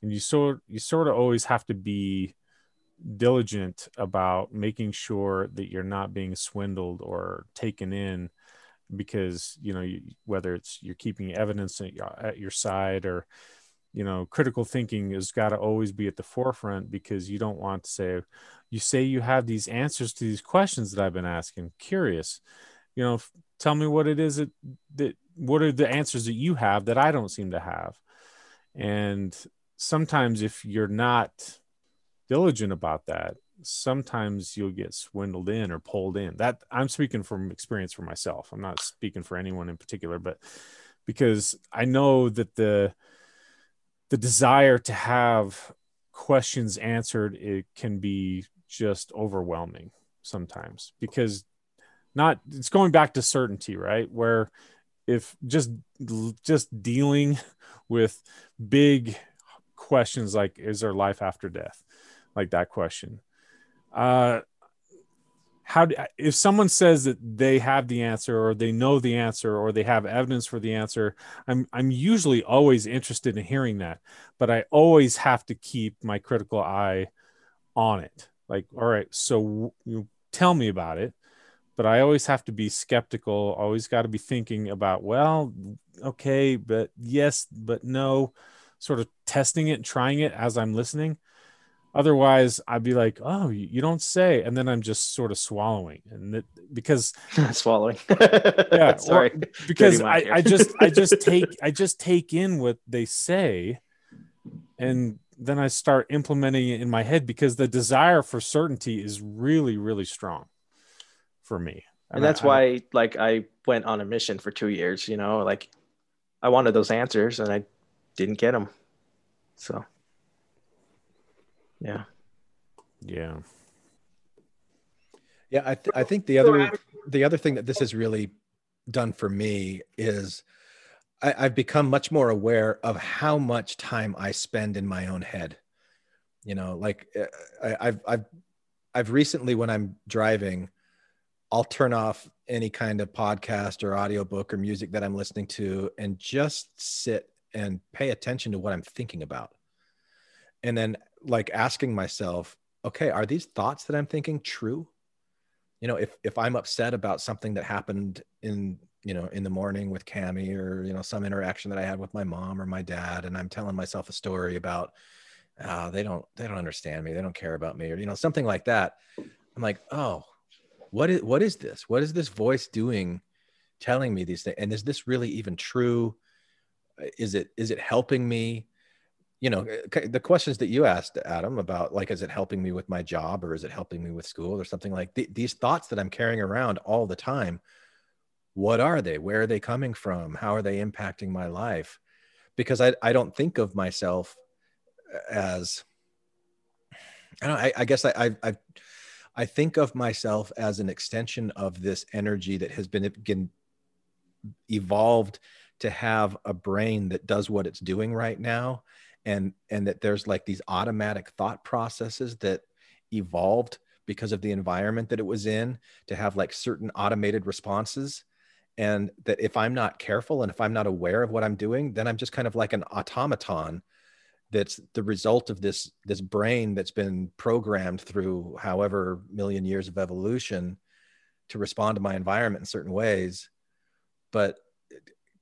and you sort you sort of always have to be diligent about making sure that you're not being swindled or taken in because you know you, whether it's you're keeping evidence at your, at your side or you know critical thinking has got to always be at the forefront because you don't want to say you say you have these answers to these questions that I've been asking. Curious. You know tell me what it is that that what are the answers that you have that I don't seem to have? And sometimes if you're not diligent about that sometimes you'll get swindled in or pulled in. That i'm speaking from experience for myself. I'm not speaking for anyone in particular but because i know that the the desire to have questions answered it can be just overwhelming sometimes because not it's going back to certainty right? Where if just just dealing with big questions like is there life after death? Like that question. Uh how do, if someone says that they have the answer or they know the answer or they have evidence for the answer i'm i'm usually always interested in hearing that but i always have to keep my critical eye on it. Like all right so you tell me about it but i always have to be skeptical always got to be thinking about well okay but yes but no sort of testing it and trying it as i'm listening otherwise i'd be like oh you don't say and then i'm just sort of swallowing and that because Swallowing. yeah Sorry. or- because I. I just i just take i just take in what they say and then i start implementing it in my head because the desire for certainty is really really strong for me and I- that's I- why like i went on a mission for two years you know like i wanted those answers and i didn't get them so yeah yeah Yeah, I, th- I think the other the other thing that this has really done for me is I, I've become much more aware of how much time I spend in my own head. You know, like uh, I, I've I've I've recently when I'm driving, I'll turn off any kind of podcast or audiobook or music that I'm listening to and just sit and pay attention to what I'm thinking about. And then like asking myself, okay, are these thoughts that I'm thinking true? you know if if i'm upset about something that happened in you know in the morning with cami or you know some interaction that i had with my mom or my dad and i'm telling myself a story about uh, they don't they don't understand me. They don't care about me or you know something like that i'm like oh what is what is this? What is this voice doing telling me these things and is this really even true? Is it is it helping me you know eh, the questions that you asked adam about like is it helping me with my job or is it helping me with school or something like th- these thoughts that i'm carrying around all the time what are they? Where are they coming from? How are they impacting my life? Because i, I don't think of myself eh, as i don't I, I guess I, I i think of myself as an extension of this energy that has been, eh, been evolved to have a brain that does what it's doing right now and and that there's like these automatic thought processes that evolved because of the environment that it was in to have like certain automated responses. And that if i'm not careful and if i'm not aware of what i'm doing then i'm just kind of like an automaton that's the result of this this brain that's been programmed through however million years of evolution to respond to my environment in certain ways. But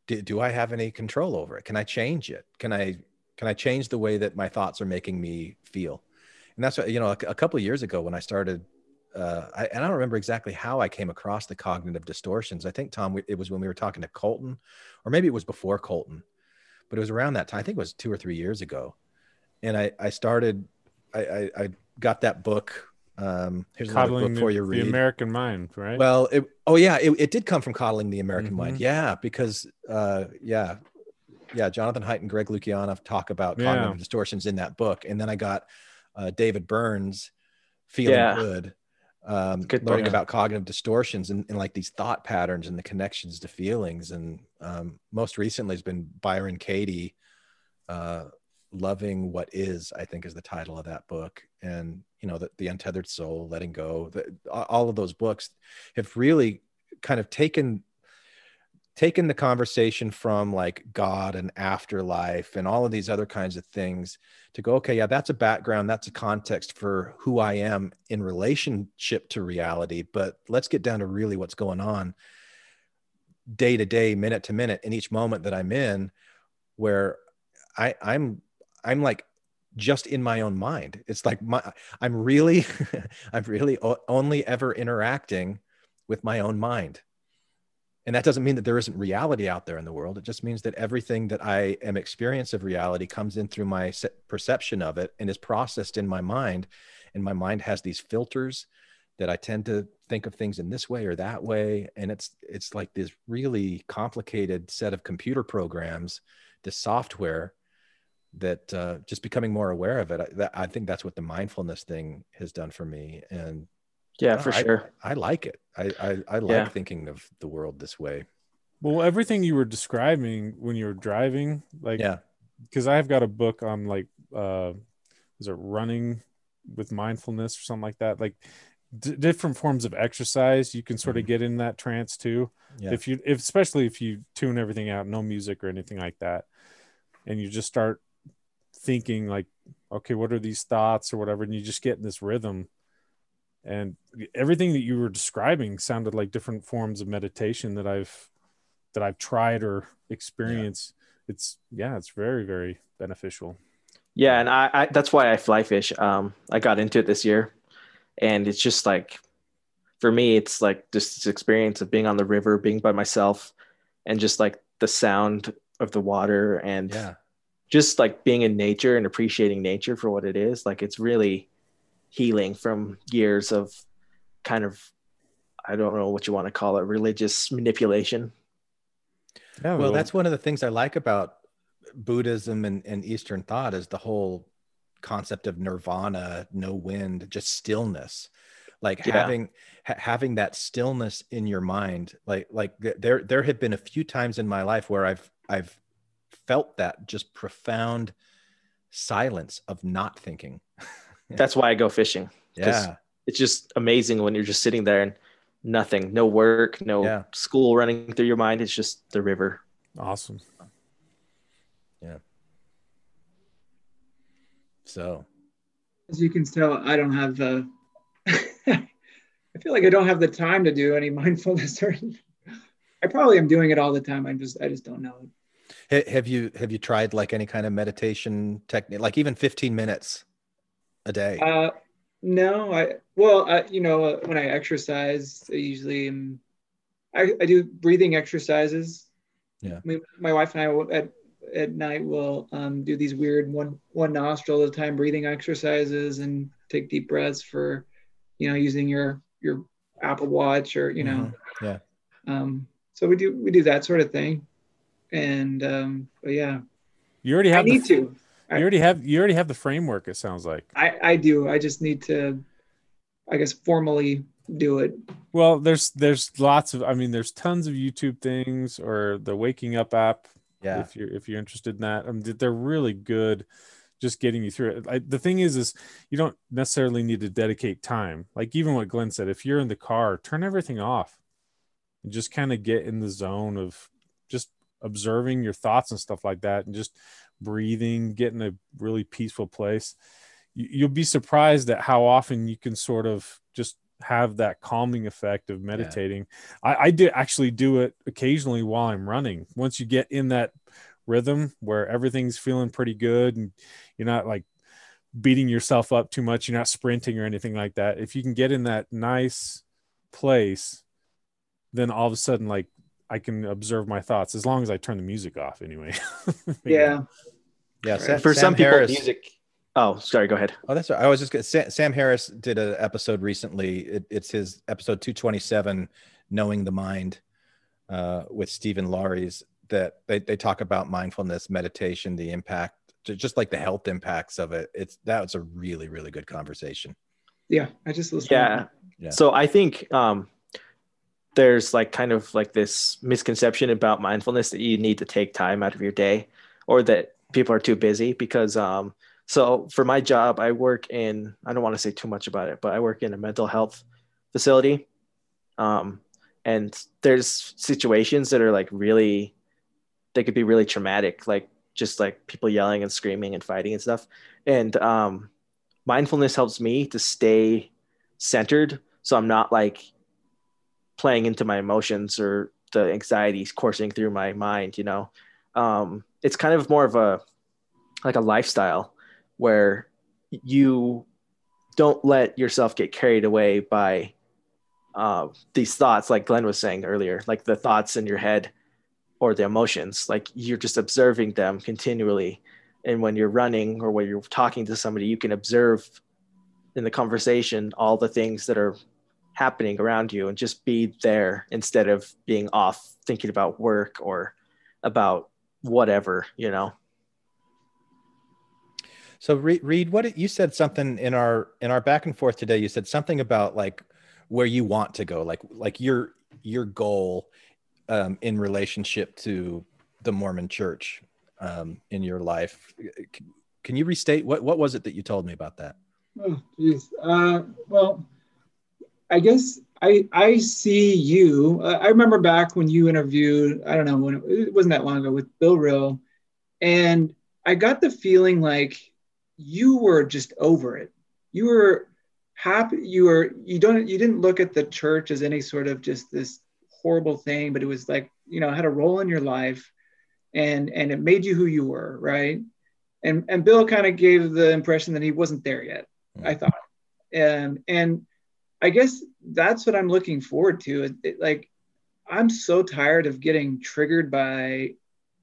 do, do i have any control over it? Can i change it? Can i can i change the way that my thoughts are making me feel and that's what you know a, a couple of years ago when i started uh, I, and I don't remember exactly how I came across the cognitive distortions. I think Tom, it was when we were talking to Colton, or maybe it was before Colton, but it was around that time. I think it was two or three years ago, and I I started, I I, I got that book. Um, here's another book for the, you. the American mind, right? Well, it, oh yeah, it, it did come from coddling the American mind. Mhm. Yeah, because uh, yeah, yeah, Jonathan Haidt and Greg Lukianoff talk about Yeah. cognitive distortions in that book, and then I got uh, David Burns, feeling Yeah. good, um, Good learning book. about cognitive distortions and, and like these thought patterns and the connections to feelings, and um, most recently has been Byron Katie, uh, loving what is. I think is the title of that book, and you know the, the untethered soul, letting go. The, all of those books have really kind of taken taken the conversation from like God and afterlife and all of these other kinds of things to go, okay, yeah, that's a background, that's a context for who I am in relationship to reality. But let's get down to really what's going on day to day, minute to minute, in each moment that I'm in, where I, I'm I'm like just in my own mind. It's like my I'm really I'm really only ever interacting with my own mind and that doesn't mean that there isn't reality out there in the world. It just means that everything that i am experience of reality comes in through my perception of it and is processed in my mind. And my mind has these filters that i tend to think of things in this way or that way. And it's it's like this really complicated set of computer programs this software that uh, just becoming more aware of it. I, that, I think that's what the mindfulness thing has done for me. And Yeah, for I- sure. I like it. I I, I like Yeah. thinking of the world this way. well, everything you were describing when you were driving, like, Yeah. because I've got a book on like, uh, is it running with mindfulness or something like that? Like, d- different forms of exercise, you can sort of Mhm. get in that trance too. Yeah. If you, if especially if you tune everything out, no music or anything like that, and you just start thinking like, okay, what are these thoughts or whatever, and you just get in this rhythm. And everything that you were describing sounded like different forms of meditation that I've that I've tried or experienced. It's yeah, it's very very beneficial. Yeah, and I, I that's why I fly fish. Um, I got into it this year, and it's just like, for me, it's like just this experience of being on the river, being by myself, and just like the sound of the water, and Yeah. just like being in nature and appreciating nature for what it is. Like it's really healing from years of kind of, I don't know what you want to call it, religious manipulation. Yeah, Well, that's one of the things I like about Buddhism and, and Eastern thought is the whole concept of nirvana, no wind, just stillness. Like Yeah. having ha- having that stillness in your mind. Like like th- there there have been a few times in my life where I've I've felt that just profound silence of not thinking. That's why I go fishing. Yeah. it's just amazing when you're just sitting there and nothing, no work, no Yeah. school running through your mind. It's just the river. awesome. Yeah. So As you can tell, I don't have the. I feel like I don't have the time to do any mindfulness or. I probably am doing it all the time. I just I just don't know. Ha- Have you have you tried like any kind of meditation technique, like even 15 minutes a day? Uh, no, I well, uh, you know, uh, when I exercise, I usually am, I, I do breathing exercises. Yeah. My, my wife and I, will- at, at night will um, do these weird one one nostril at a time breathing exercises and take deep breaths for, you know, using your your Apple Watch or you know. Mhm. Yeah. Um, so we do we do that sort of thing, and um, but yeah, You already have. the, need to. You already have. You already have the framework. It sounds like. I I do. I just need to, I guess, formally do it. Well, there's there's lots of. I mean, there's tons of YouTube things or the Waking Up app. Yeah. If you're if you're interested in that, I mean, they're really good. Just getting you through it. I, the thing is, is you don't necessarily need to dedicate time. Like even what Glenn said, if you're in the car, turn everything off, and just kind of get in the zone of just observing your thoughts and stuff like that, and just breathing, get in a really peaceful place. You, you'll be surprised at how often you can sort of just have that calming effect of meditating. I, I did actually do it occasionally while I'm running. Once you get in that rhythm where everything's feeling pretty good and you're not like beating yourself up too much, you're not sprinting or anything like that. If you can get in that nice place, then all of a sudden, like I can observe my thoughts as long as I turn the music off anyway. Yeah. Yeah. Sam, For Sam some people, Harris- music. Oh, sorry. Go ahead. Oh, that's right. I was just gonna Sam, Sam Harris did an episode recently. It, it's his episode 227, Knowing the Mind, uh, with Steven Laureys that they, they talk about mindfulness, meditation, the impact, just like the health impacts of it. It's that was a really, really good conversation. Yeah, I just listened. Yeah. Yeah. So I think um, there's like kind of like this misconception about mindfulness that you need to take time out of your day or that people are too busy because um, so for my job, I work in, I don't want to say too much about it, but I work in a mental health facility. Um, and there's situations that are like really, they could be really traumatic, like just like people yelling and screaming and fighting and stuff. And um, mindfulness helps me to stay centered so i'm not like playing into my emotions or the anxieties coursing through my mind you know um, it's kind of more of a like a lifestyle where you don't let yourself get carried away by uh, these thoughts like glenn was saying earlier like the thoughts in your head or the emotions like you're just observing them continually. And when you're running or when you're talking to somebody you can observe in the conversation all the things that are happening around you and just be there instead of being off thinking about work or about whatever you know So Reed, Reed, what you said something in our in our back and forth today. You said something about like where you want to go, like like your your goal um, in relationship to the Mormon Church um, in your life. C- Can you restate what what was it that you told me about that? Oh, geez. Uh, well, I guess I I see you. Uh, I remember back when you interviewed. I don't know when it, it wasn't that long ago with Bill Reel, and I got the feeling like you were just over it. You were happy. You were you don't you didn't look at the church as any sort of just this horrible thing, but it was like you know had a role in your life, and and it made you who you were, right? And and Bill kind of gave the impression that he wasn't there yet. I thought, and and I guess that's what I'm looking forward to. It, it- like I'm so tired of getting triggered by,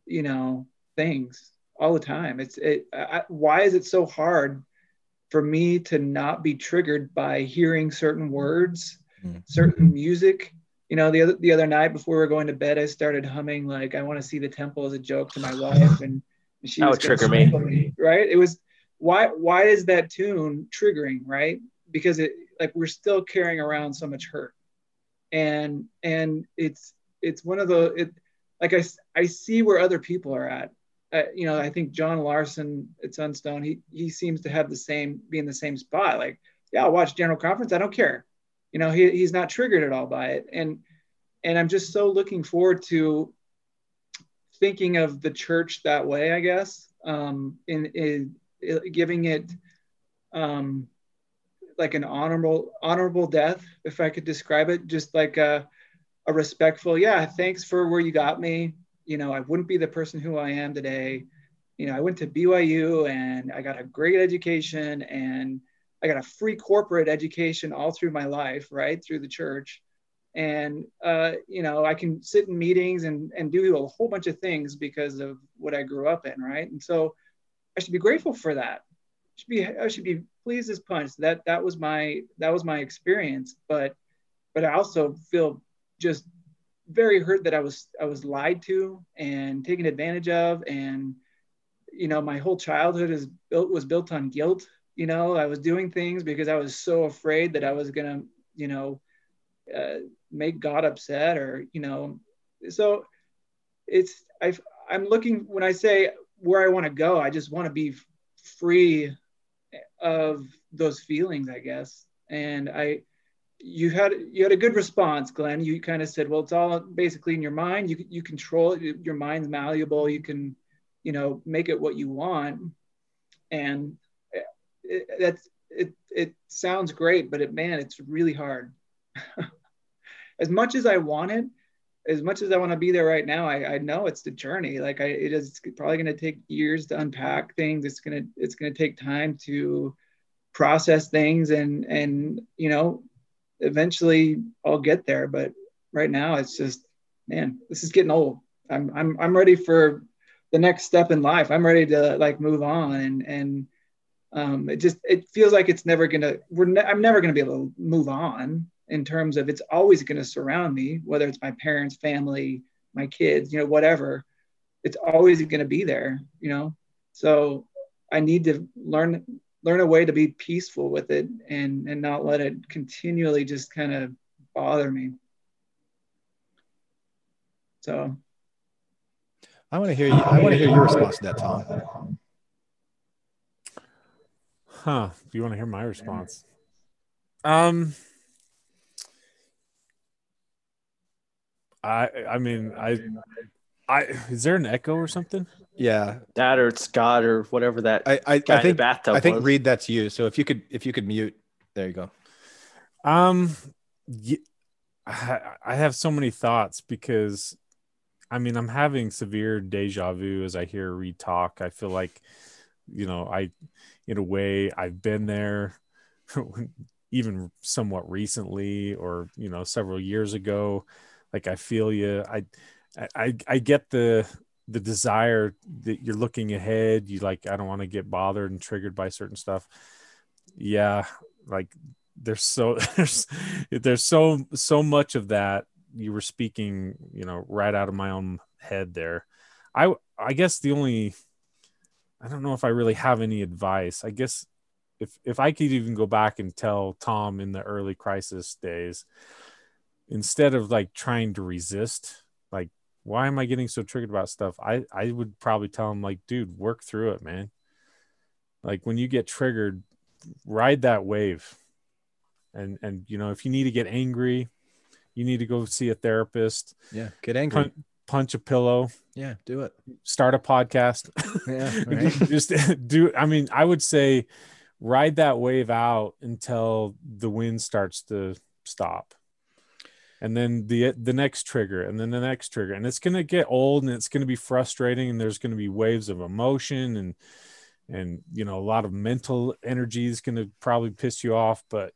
you know, things all the time. It's it. I, why is it so hard for me to not be triggered by hearing certain words, Mm. certain music? You know, the other the other night before we were going to bed, I started humming like "I want to see the temple" as a joke to my wife, and she That was would gonna trigger me. me. Right? It was why why is that tune triggering? Right? Because it like we're still carrying around so much hurt, and and it's it's one of the it like I I see where other people are at. Uh, you know, I think John Larson at Sunstone, he he seems to have the same be in the same spot. Like, yeah, I'll watch General Conference. I don't care. You know, he, he's not triggered at all by it. And and I'm just so looking forward to thinking of the church that way, I guess. Um, in, in, in giving it um like an honorable honorable death, if I could describe it, just like a a respectful, yeah, thanks for where you got me. You know, I wouldn't be the person who I am today. You know, I went to BYU and I got a great education and I got a free corporate education all through my life, right? Through the church. and uh, you know i can sit in meetings and and do a whole bunch of things because of what i grew up in right and so i should be grateful for that should be i should be pleased as punch. That that was my that was my experience but but i also feel just very hurt that i was i was lied to and taken advantage of. And you know my whole childhood is built was built on guilt. You know i was doing things because i was so afraid that i was gonna you know uh, make God upset or you know. So it's I I'm looking when I say where I want to go I just want to be free of those feelings I guess. And I you had you had a good response Glenn. You kind of said well it's all basically in your mind. You you control it. Your mind's malleable. You can you know make it what you want. And it, that's it it sounds great but it man it's really hard. As much as I want it, as much as I want to be there right now, I, I know it's the journey. Like I, it is probably going to take years to unpack things. It's gonna, it's gonna take time to process things, and and you know, eventually I'll get there. But right now, it's just, man, this is getting old. I'm, I'm, I'm ready for the next step in life. I'm ready to like move on, and and um, it just, it feels like it's never gonna. We're, ne- I'm never gonna be able to move on in terms of it's always going to surround me, whether it's my parents, family, my kids, you know, whatever. It's always going to be there, you know. So I need to learn learn a way to be peaceful with it and and not let it continually just kind of bother me. So I want to hear you. I want to hear your response to that, Tom. Huh? Do you want to hear my response? Um, I I mean I I is there an echo or something? Yeah, that or it's God or whatever that. I I, guy I in think the bathtub I think was. Reed, that's you. So if you could if you could mute, there you go. Um, I have so many thoughts because, I mean, I'm having severe deja vu as I hear Reed talk. I feel like, you know, I, in a way, I've been there, even somewhat recently, or you know, several years ago. Like I feel you. I, I, I get the the desire that you're looking ahead. You like, I don't want to get bothered and triggered by certain stuff. Yeah, like there's so there's there's so so much of that you were speaking you know right out of my own head there i i guess the only i don't know if i really have any advice i guess if if i could even go back and tell tom in the early crisis days instead of like trying to resist like why am i getting so triggered about stuff? I i would probably tell him like dude work through it man. Like when you get triggered ride that wave. And and you know if you need to get angry you need to go see a therapist. Yeah, get angry. punch, punch a pillow. Yeah, do it. start a podcast. Yeah, right. just do i mean i would say ride that wave out until the wind starts to stop and then the the next trigger and then the next trigger and it's going to get old and it's going to be frustrating and there's going to be waves of emotion and and you know a lot of mental energy is going to probably piss you off but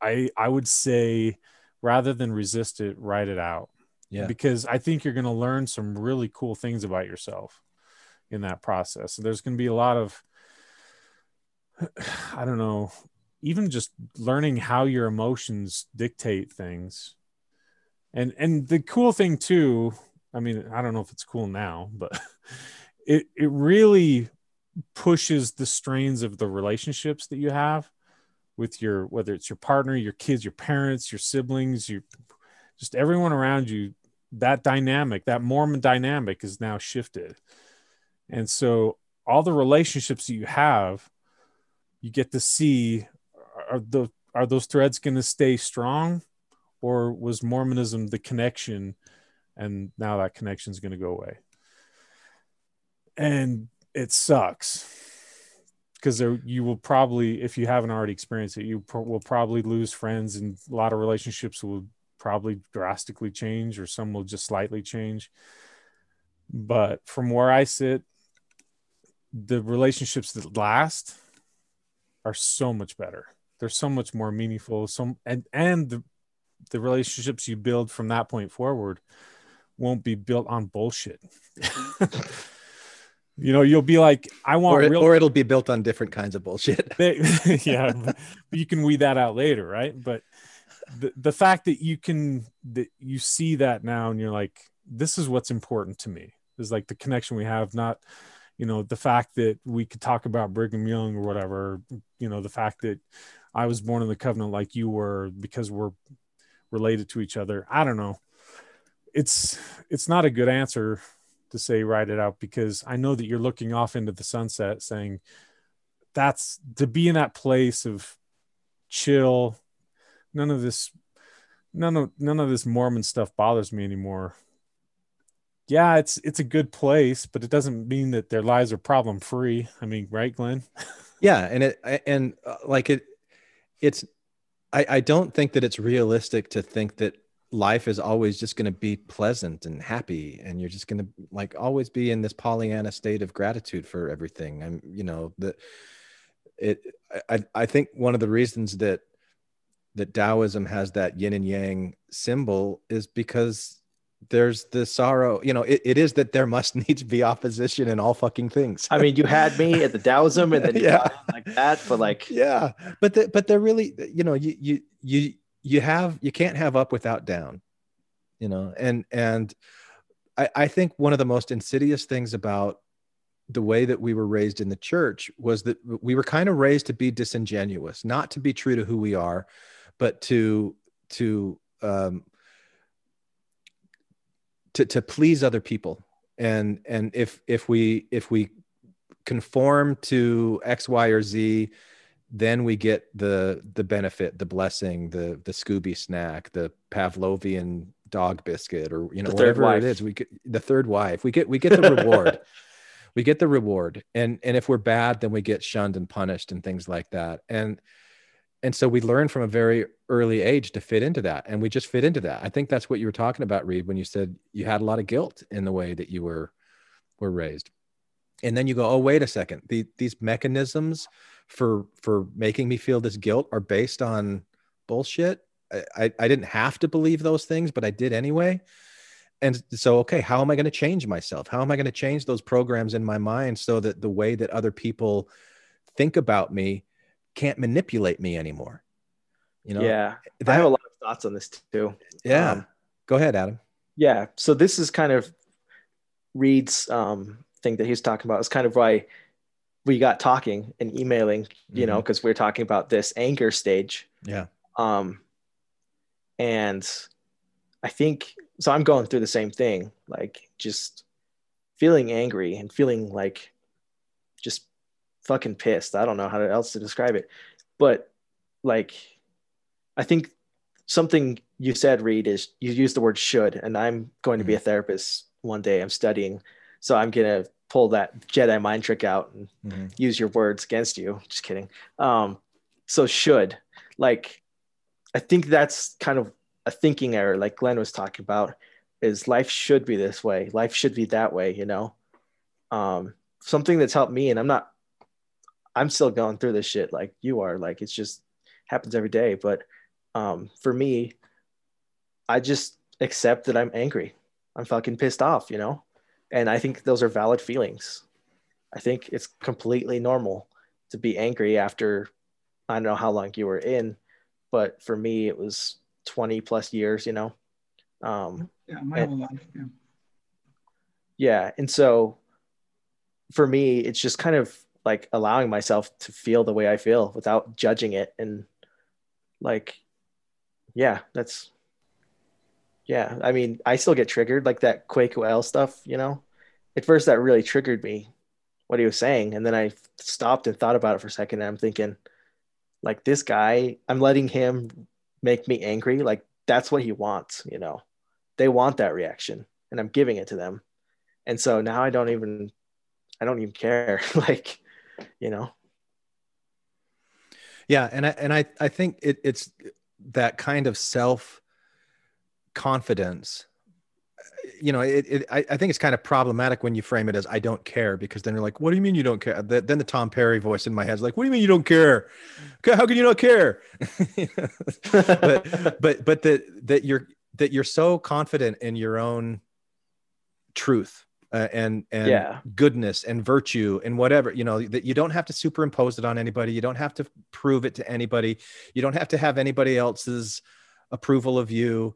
i i would say rather than resist it write it out Yeah. because i think you're going to learn some really cool things about yourself in that process and there's going to be a lot of i don't know even just learning how your emotions dictate things and and the cool thing too i mean i don't know if it's cool now but it it really pushes the strains of the relationships that you have with your whether it's your partner your kids your parents your siblings your just everyone around you that dynamic that mormon dynamic is now shifted. And so all the relationships that you have you get to see are the are those threads going to stay strong or was mormonism the connection and now that connection is going to go away. And it sucks because you will probably if you haven't already experienced it you will probably lose friends and a lot of relationships will probably drastically change or some will just slightly change. But from where i sit the relationships that last are so much better. They're so much more meaningful so and and the the relationships you build from that point forward won't be built on bullshit. you know, you'll be like, I want or, it, real or it'll be built on different kinds of bullshit. they, yeah, but you can weed that out later, right? But the the fact that you can that you see that now and you're like, this is what's important to me is like the connection we have, not you know the fact that we could talk about Brigham Young or whatever. You know, the fact that I was born in the covenant like you were because we're related to each other. I don't know. It's it's not a good answer to say write it out because I know that you're looking off into the sunset saying that's to be in that place of chill none of this none of none of this mormon stuff bothers me anymore yeah it's it's a good place but it doesn't mean that their lives are problem free i mean right glenn yeah and it and uh, like it it's I, I don't think that it's realistic to think that life is always just going to be pleasant and happy and you're just going to like always be in this pollyanna state of gratitude for everything. I'm you know the it i i think one of the reasons that that taoism has that yin and yang symbol is because there's the sorrow you know it, it is that there must needs be opposition in all fucking things I mean, you had me at the Taoism and then Yeah. like that, but like, yeah but the, but they're really you know you you you you have you can't have up without down you know and and i i think one of the most insidious things about the way that we were raised in the church was that we were kind of raised to be disingenuous not to be true to who we are but to to um to to please other people. And and if if we if we conform to x y or z then we get the the benefit the blessing the the scooby snack the pavlovian dog biscuit or you know whatever wife. it is. We get the third wife. We get we get the reward. We get the reward. And and if we're bad then we get shunned and punished and things like that. And and so we learn from a very early age to fit into that and we just fit into that. I think that's what you were talking about reed when you said you had a lot of guilt in the way that you were were raised. And then you go oh wait a second. The, these mechanisms for for making me feel this guilt are based on bullshit. I, I i didn't have to believe those things but i did anyway. And so okay how am i going to change myself? How am i going to change those programs in my mind so that the way that other people think about me can't manipulate me anymore you know yeah, I have a lot of thoughts on this too. yeah Um, go ahead adam Yeah. So this is kind of Reed's um, thing that he's talking about. It's kind of why we got talking and emailing, you know, because we are talking about this anger stage. yeah Um, and I think so. I'm going through the same thing, like just feeling angry and feeling like fucking pissed. I don't know how else to describe it, but like, I think something you said, Reed, is you used the word should, and I'm going to be a therapist one day. I'm studying, so I'm gonna pull that Jedi mind trick out and Mhm. use your words against you. Just kidding. Um, so should like, I think that's kind of a thinking error, like Glenn was talking about. Is life should be this way? Life should be that way, you know. Um, something that's helped me, and I'm not. I'm still going through this shit like you are. Like it's just happens every day, but um, for me, I just accept that I'm angry. I'm fucking pissed off, you know? And I think those are valid feelings. I think it's completely normal to be angry after I don't know how long you were in, but for me, it was 20 plus years, you know? Um, Yeah, my And- whole life. Yeah. yeah. And so for me, it's just kind of like allowing myself to feel the way I feel without judging it. And like, yeah, that's, yeah. I mean, I still get triggered like that Quake Well stuff, you know? At first, that really triggered me, what he was saying. And then I stopped and thought about it for a second. And I'm thinking, like, this guy, I'm letting him make me angry. Like, that's what he wants, you know? They want that reaction, and I'm giving it to them and so now i don't even i don't even care like you know yeah and i and i i think it, it's that kind of self confidence you know, it, it I, I think it's kind of problematic when you frame it as I don't care because then you're like, what do you mean you don't care? The, then the Tom Perry voice in my head is like, what do you mean you don't care? How can you not care? but but but that that you're that you're so confident in your own truth uh, and and Yeah. goodness and virtue and whatever you know that you don't have to superimpose it on anybody you don't have to prove it to anybody you don't have to have anybody else's approval of you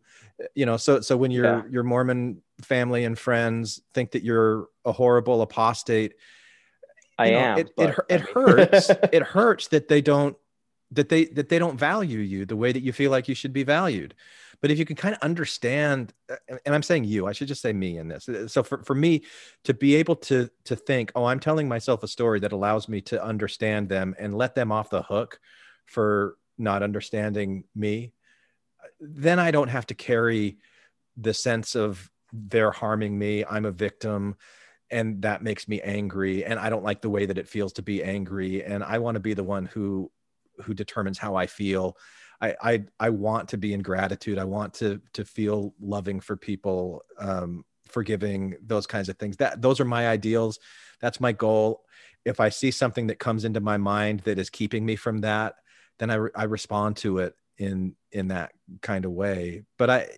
you know so so when your Yeah. your mormon family and friends think that you're a horrible apostate I know, am. it, it, it hurts it hurts that they don't that they that they don't value you the way that you feel like you should be valued. But if you can kind of understand uh, and i'm saying you i should just say me in this. Uh, so for, for me to be able to to think oh i'm telling myself a story that allows me to understand them and let them off the hook for not understanding me then i don't have to carry the sense of they're harming me i'm a victim and that makes me angry and i don't like the way that it feels to be angry and i want to be the one who who determines how i feel I, I I want to be in gratitude. I want to to feel loving for people, um, forgiving, those kinds of things. That those are my ideals. That's my goal. If I see something that comes into my mind that is keeping me from that, then I, re- I respond to it in in that kind of way. But I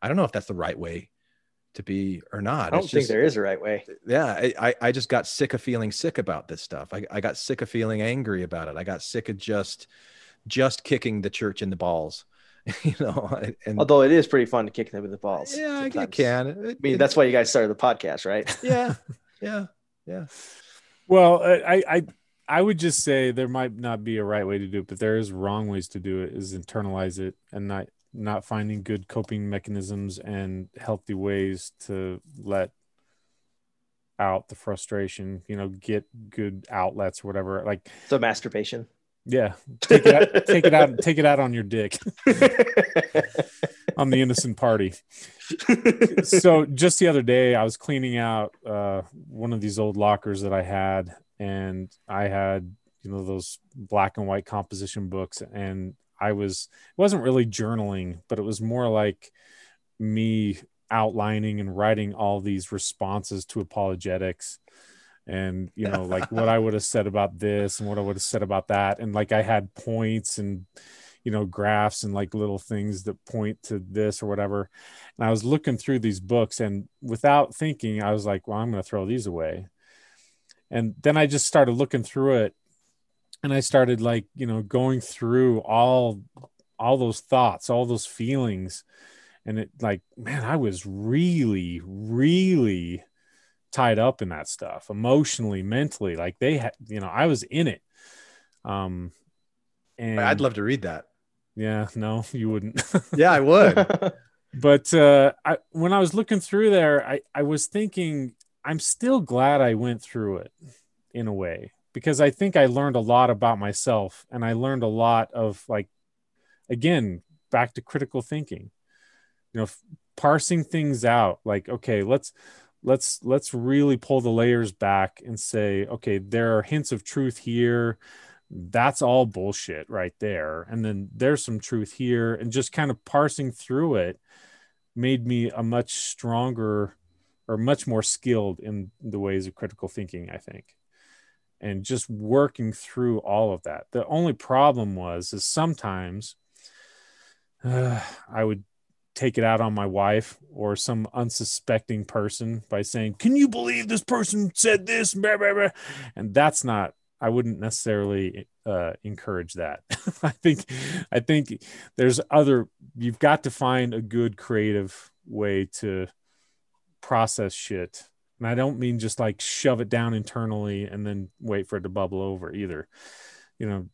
I don't know if that's the right way to be or not. I don't It's think just- there is a right way. yeah I, I I just got sick of feeling sick about this stuff I, I got sick of feeling angry about it i got sick of just just kicking the church in the balls you know and Although it is pretty fun to kick them in the balls. yeah I, I sometimes. can I mean, it- that's why you guys started the podcast, right? yeah yeah yeah Well, I, I I would just say there might not be a right way to do it, but there is wrong ways to do it. Is internalize it and not not finding good coping mechanisms and healthy ways to let out the frustration. You know, get good outlets, or whatever. Like, So masturbation. yeah, take it out, take it out, take it out on your dick, on the innocent party. so just the other day i was cleaning out uh, one of these old lockers that i had and i had you know those black and white composition books and i was it wasn't really journaling but it was more like me outlining and writing all these responses to apologetics and you know like what i would have said about this and what i would have said about that. And like i had points and you know graphs and like little things that point to this or whatever. And i was looking through these books and without thinking i was like well i'm going to throw these away. And then i just started looking through it and i started like you know going through all all those thoughts all those feelings. And it like man i was really really tied up in that stuff emotionally mentally like they had you know i was in it. Um and i'd love to read that. Yeah no you wouldn't. Yeah i would. But uh I, when i was looking through there i i was thinking i'm still glad i went through it in a way because i think i learned a lot about myself and i learned a lot of like again back to critical thinking. You know parsing things out like okay let's let's let's really pull the layers back and say okay there are hints of truth here. That's all bullshit right there. And then there's some truth here. And just kind of parsing through it made me a much stronger or much more skilled in the ways of critical thinking i think and just working through all of that. The only problem was is sometimes uh, i would take it out on my wife or some unsuspecting person by saying can you believe this person said this? Blah, blah, blah." and that's not i wouldn't necessarily uh, encourage that. I think i think there's other you've got to find a good creative way to process shit and i don't mean just like shove it down internally and then wait for it to bubble over either you know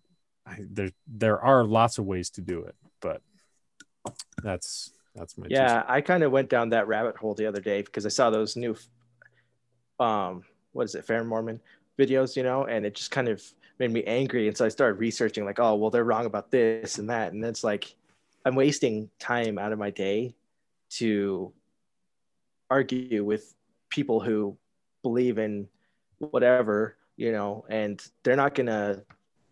I, there there are lots of ways to do it but that's that's my yeah, I kind of went down that rabbit hole the other day because I saw those new, um, what is it, Fair Mormon videos, you know, and it just kind of made me angry. And so I started researching, like, oh, well, they're wrong about this and that. And it's like, I'm wasting time out of my day to argue with people who believe in whatever, you know, and they're not gonna,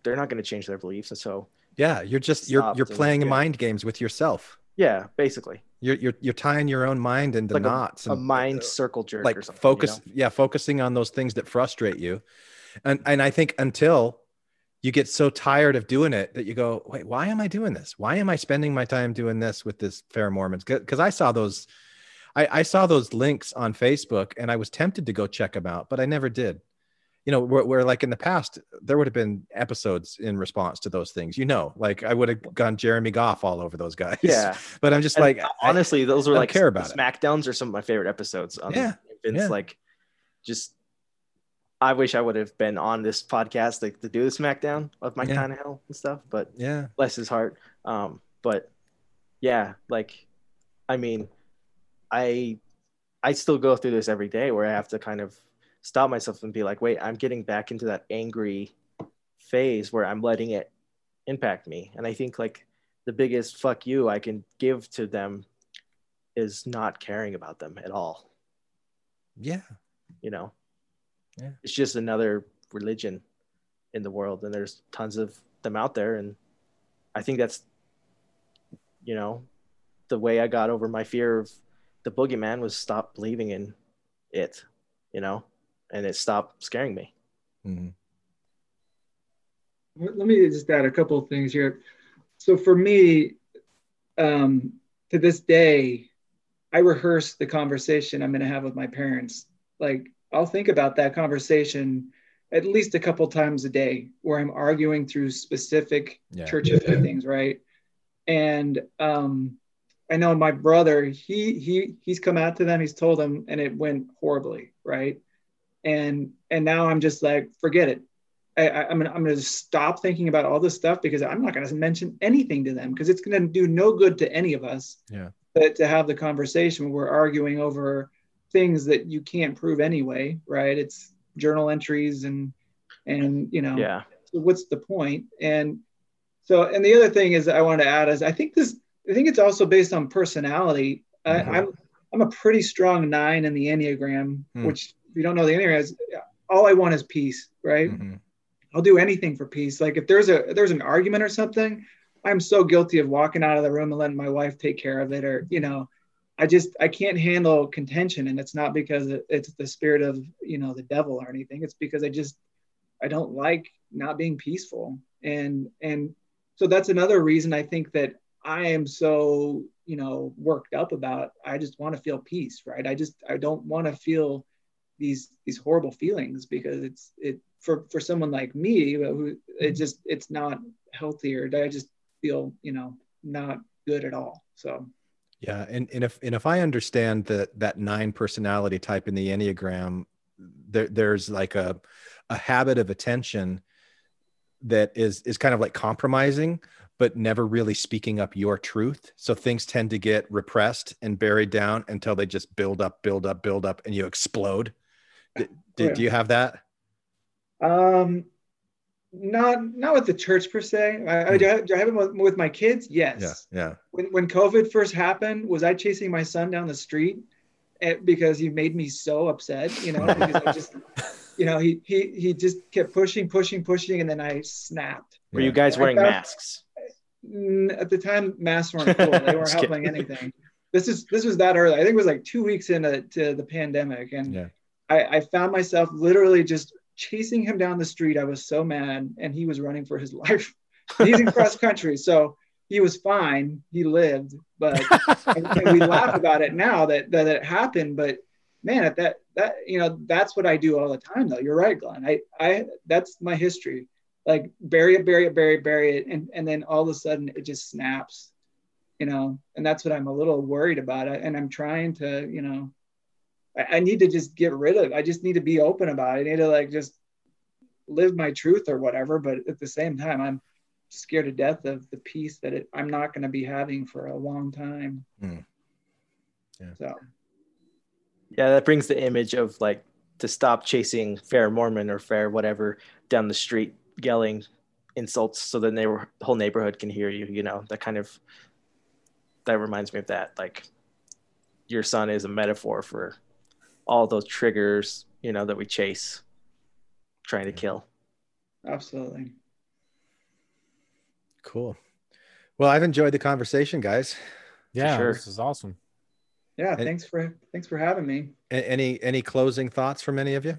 they're not gonna change their beliefs. And so, yeah you're just you're you're and- playing yeah. mind games with yourself Yeah, basically. You're you're you're tying your own mind into Like a- knots. A and- uh, mind circle jerk like or something. you focus know? yeah focusing on those things that frustrate you and and i think until you get so tired of doing it that you go wait why am i doing this why am i spending my time doing this with this fair mormons because i saw those I, I saw those links on facebook and i was tempted to go check them out but i never did you know where, where like in the past there would have been episodes in response to those things you know like i would have gone jeremy goff all over those guys Yeah. but i'm just And like I- honestly, those were don't like care about the it. Smackdowns are some of my favorite episodes. On Yeah, Vince, yeah. like, just I wish I would have been on this podcast like to do the Smackdown of Mike Yeah. hell and stuff, but yeah bless his heart. Um, but yeah, like, I mean, I I still go through this every day where I have to kind of stop myself and be like, wait, I'm getting back into that angry phase where I'm letting it impact me. And I think like the biggest fuck you I can give to them is not caring about them at all. yeah You know, Yeah. it's just another religion in the world, and there's tons of them out there. And I think that's, you know, the way I got over my fear of the boogeyman was stop believing in it, you know, and it stopped scaring me. Mhm. Let me just add a couple of things here. So for me, um, to this day, I rehearse the conversation I'm going to have with my parents. Like I'll think about that conversation at least a couple times a day, where I'm arguing through specific Yeah. church history things, right? And um, I know my brother, he he he's come out to them, he's told them, and it went horribly, right? And and now I'm just like, forget it. I, I, I'm gonna I'm gonna stop thinking about all this stuff because I'm not gonna mention anything to them because it's gonna do no good to any of us. Yeah. To, to have the conversation we're arguing over things that you can't prove anyway, right? It's journal entries and and you know Yeah. so what's the point? And so, and the other thing is I want to add is I think this, I think it's also based on personality. Mhm. I, I'm, I'm a pretty strong nine in the Enneagram, Hmm. which if you don't know the Enneagram is all I want is peace, right? Mhm. I'll do anything for peace. Like if there's a, if there's an argument or something, I'm so guilty of walking out of the room and letting my wife take care of it. Or, you know, I just, I can't handle contention. And it's not because it's the spirit of, you know, the devil or anything. It's because I just, I don't like not being peaceful. And, and so that's another reason I think that I am so, you know, worked up about, I just want to feel peace, right? I just, I don't want to feel these, these horrible feelings because it's, it, for, for someone like me, who it mm-hmm. just, it's not healthy or I just feel, you know, not good at all. So, Yeah, and, and if and if I understand that that nine personality type in the Enneagram, there there's like a a habit of attention that is is kind of like compromising, but never really speaking up your truth. So things tend to get repressed and buried down until they just build up, build up, build up, and you explode. D- d- Yeah. Do you have that? Um, not not with the church per se. I, I, do I have- do I have it with, with my kids? Yes. Yeah, yeah. When when COVID first happened, was I chasing my son down the street eh, because he made me so upset? You know, because I just, you know, he he he just kept pushing, pushing, pushing, and then I snapped. Were you guys wearing found- masks? Mm, At the time, masks weren't cool. They weren't helping kidding. anything. This is this was that early. I think it was like two weeks into to the pandemic, and Yeah. I, I found myself literally just chasing him down the street. I was so mad, and he was running for his life. He's in cross country, so he was fine. He lived, but and, and we laugh about it now that that it happened. But man, at that that you know that's what I do all the time. Though you're right, Glenn. I I that's my history. Like bury it, bury it, bury it, bury it, and and then all of a sudden it just snaps. You know, and that's what I'm a little worried about. And I'm trying to, you know, I, I need to just get rid of. I just need to be open about it. I need to like just live my truth or whatever. But at the same time, I'm scared to death of the peace that it, I'm not going to be having for a long time. Mm. Yeah. So Yeah, that brings the image of like to stop chasing fair Mormon or fair whatever down the street yelling insults so the neighbor whole neighborhood can hear you, you know, that kind of that reminds me of that. Like your son is a metaphor for all those triggers, you know, that we chase trying to kill. absolutely. Cool. Well, I've enjoyed the conversation, guys. Yeah, sure. this is awesome. Yeah, And- thanks for thanks for having me. Any any closing thoughts from any of you?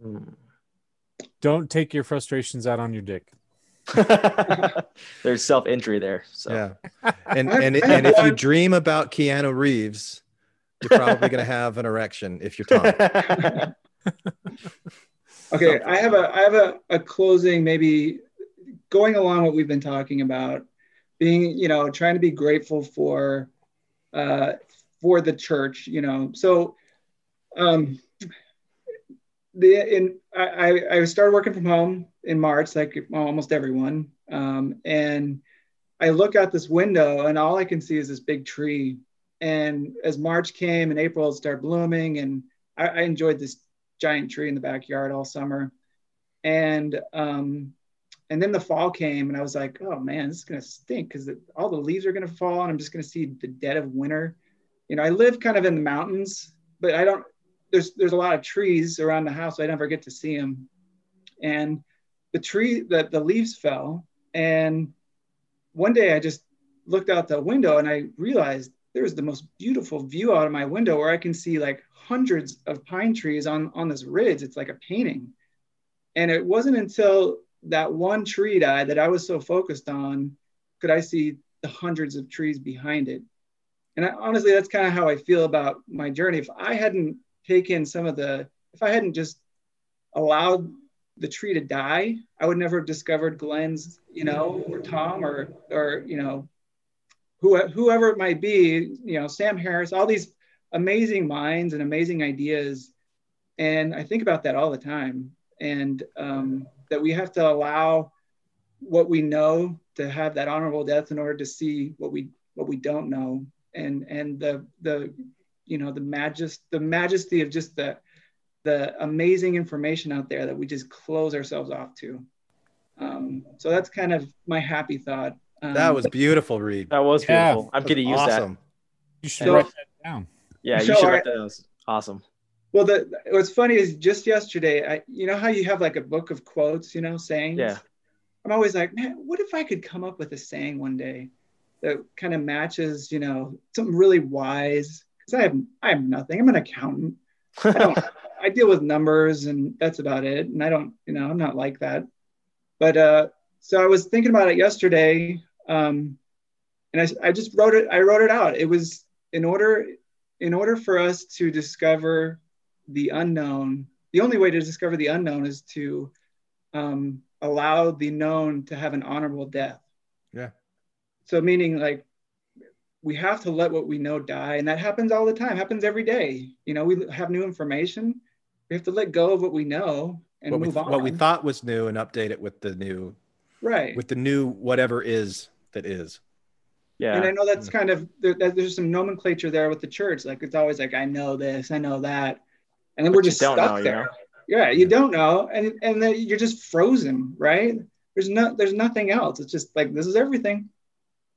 Hmm. Don't take your frustrations out on your dick. There's self injury there. So Yeah. And and and if you dream about Keanu Reeves, you're probably going to have an erection if you're Tom. Okay, I have a I have a, a closing maybe going along what we've been talking about, being you know trying to be grateful for uh, for the church, you know. So um, the in I, I started working from home in March, like almost everyone, um, and I look out this window and all I can see is this big tree. And as March came and April started blooming, and I, I enjoyed this giant tree in the backyard all summer. And um, and then the fall came, and I was like, oh man, this is gonna stink because all the leaves are gonna fall, and I'm just gonna see the dead of winter. You know, I live kind of in the mountains, but I don't. There's there's a lot of trees around the house. So I never get to see them. And the tree, that the leaves fell, and one day I just looked out the window and I realized there was the most beautiful view out of my window where I can see like hundreds of pine trees on on this ridge. It's like a painting. And it wasn't until that one tree died that I was so focused on could I see the hundreds of trees behind it. And I, honestly, that's kind of how I feel about my journey. If I hadn't taken some of the, if I hadn't just allowed the tree to die, I would never have discovered Glenn's, you know, or Tom or, or, you know, who, whoever it might be, you know, Sam Harris, all these amazing minds and amazing ideas. And I think about that all the time. And um, that we have to allow what we know to have that honorable death in order to see what we what we don't know. And and the the you know the majest the majesty of just the the amazing information out there that we just close ourselves off to. Um, so that's kind of my happy thought. Um, That was beautiful, Reed. that was Yeah. beautiful. I'm That's gonna use that. awesome. You should So- write that down. Yeah, you So should write that. down. Awesome. Well, the what's funny is just yesterday, I you know how you have like a book of quotes, you know, sayings. Yeah. I'm always like, man, what if I could come up with a saying one day that kind of matches, you know, something really wise? I have I have nothing. I'm an accountant. I don't. I deal with numbers, and that's about it. And I don't, you know, I'm not like that. But uh, so I was thinking about it yesterday, um, and I I just wrote it. I wrote it out. It was in order in order for us to discover the unknown, the only way to discover the unknown is to um, allow the known to have an honorable death. Yeah. So meaning like we have to let what we know die, and that happens all the time. Happens every day. You know, we have new information. We have to let go of what we know and What we, move on. what we thought was new and update it with the new right. with the new whatever is that is. Yeah. And I know that's mm. kind of there, there's some nomenclature there with the church. Like it's always like I know this, I know that, and then But we're just stuck know, you there. know? Yeah, you don't know, and and then you're just frozen, right? There's no there's nothing else. It's just like this is everything,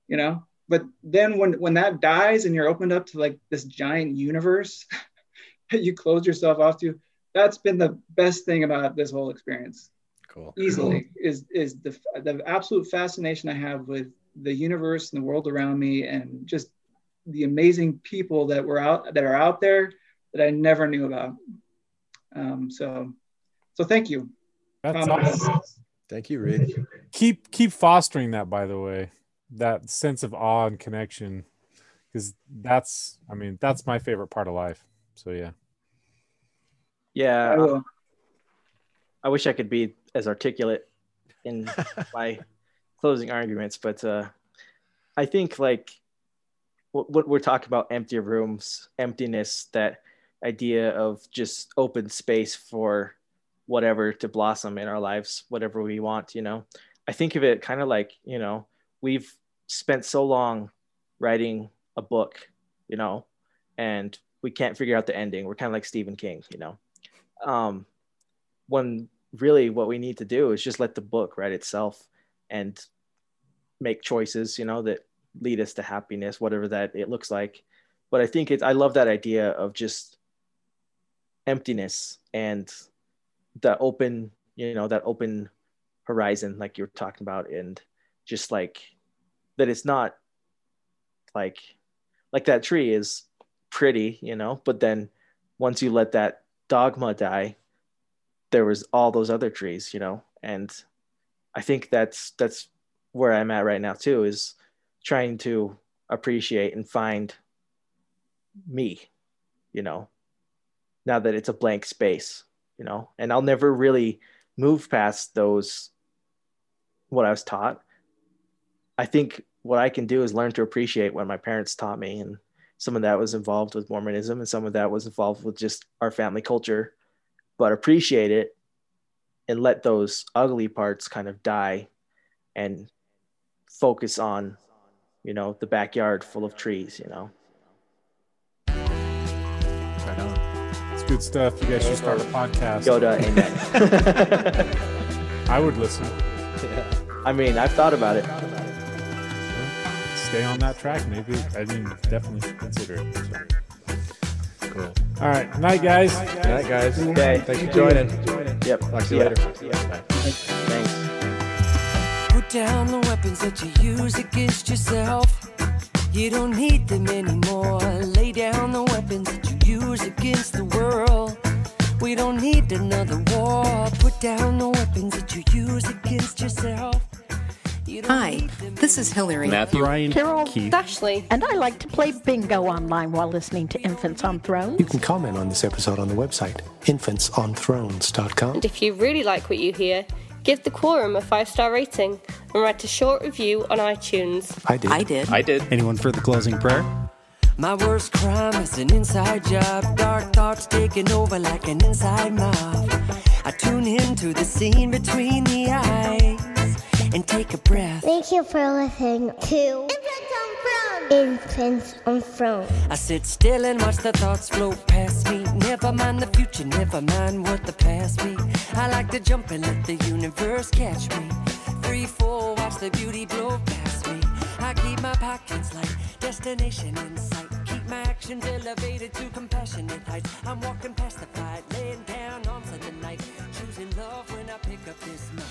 you know. But then when when that dies and you're opened up to like this giant universe that you close yourself off to, that's been the best thing about this whole experience Cool. easily is is the the absolute fascination I have with the universe and the world around me and just the amazing people that were out that are out there that I never knew about. Um, so so thank you. That's Um, awesome. Thank you, Reed. Keep keep fostering that, by the way, that sense of awe and connection, because that's, I mean, that's my favorite part of life. So yeah. yeah. I. I wish I could be as articulate in my closing arguments, but uh, I think like what, what we're talking about empty rooms, emptiness, that idea of just open space for whatever to blossom in our lives, whatever we want, you know. I think of it kind of like, you know, we've spent so long writing a book, you know, and we can't figure out the ending. We're kind of like Stephen King, you know. Um, when really what we need to do is just let the book write itself and make choices you know that lead us to happiness whatever that it looks like but i think it's i love that idea of just emptiness and the open you know that open horizon like you're talking about and just like that it's not like like that tree is pretty, you know, but then once you let that dogma die, there was all those other trees, you know, and I think that's that's where I'm at right now too is trying to appreciate and find me, you know, now that it's a blank space, you know, and I'll never really move past those what I was taught. I think what I can do is learn to appreciate what my parents taught me and some of that was involved with Mormonism and some of that was involved with just our family culture, but appreciate it and let those ugly parts kind of die and focus on, you know, the backyard full of trees, you know. Right on. It's good stuff. You guys should start a podcast. Yoda, amen. I would listen. I mean, I've thought about it. Stay on that track, maybe. I mean, definitely consider it. So. Cool. All right. Night, guys. Good night, guys. Okay. Thanks for joining. Yep. Talk to you Yeah. later. Yeah. Bye. Thanks. Put down the weapons that you use against yourself. You don't need them anymore. Lay down the weapons that you use against the world. We don't need another war. Put down the weapons that you use against yourself. You don't Hi, this is Hillary. Matthew, Ryan, Carol Keith. Ashley. And I like to play bingo online while listening to Infants on Thrones. You can comment on this episode on the website, infantsonthrones.com. And if you really like what you hear, give the Quorum a five star rating and write a short review on iTunes. I did. I did. I did. Anyone for the closing prayer? My worst crime is an inside job. Dark thoughts taking over like an inside mob. I tune into the scene between the eyes and take a breath. Thank you for listening to Infants on Throne. I sit still and watch the thoughts float past me. Never mind the future, never mind what the past be. I like to jump and let the universe catch me. Free fall, watch the beauty blow past me. I keep my pockets light, destination in sight. Keep my actions elevated to compassionate heights. I'm walking past the fight, laying down on Sunday night. Choosing love when I pick up this mic.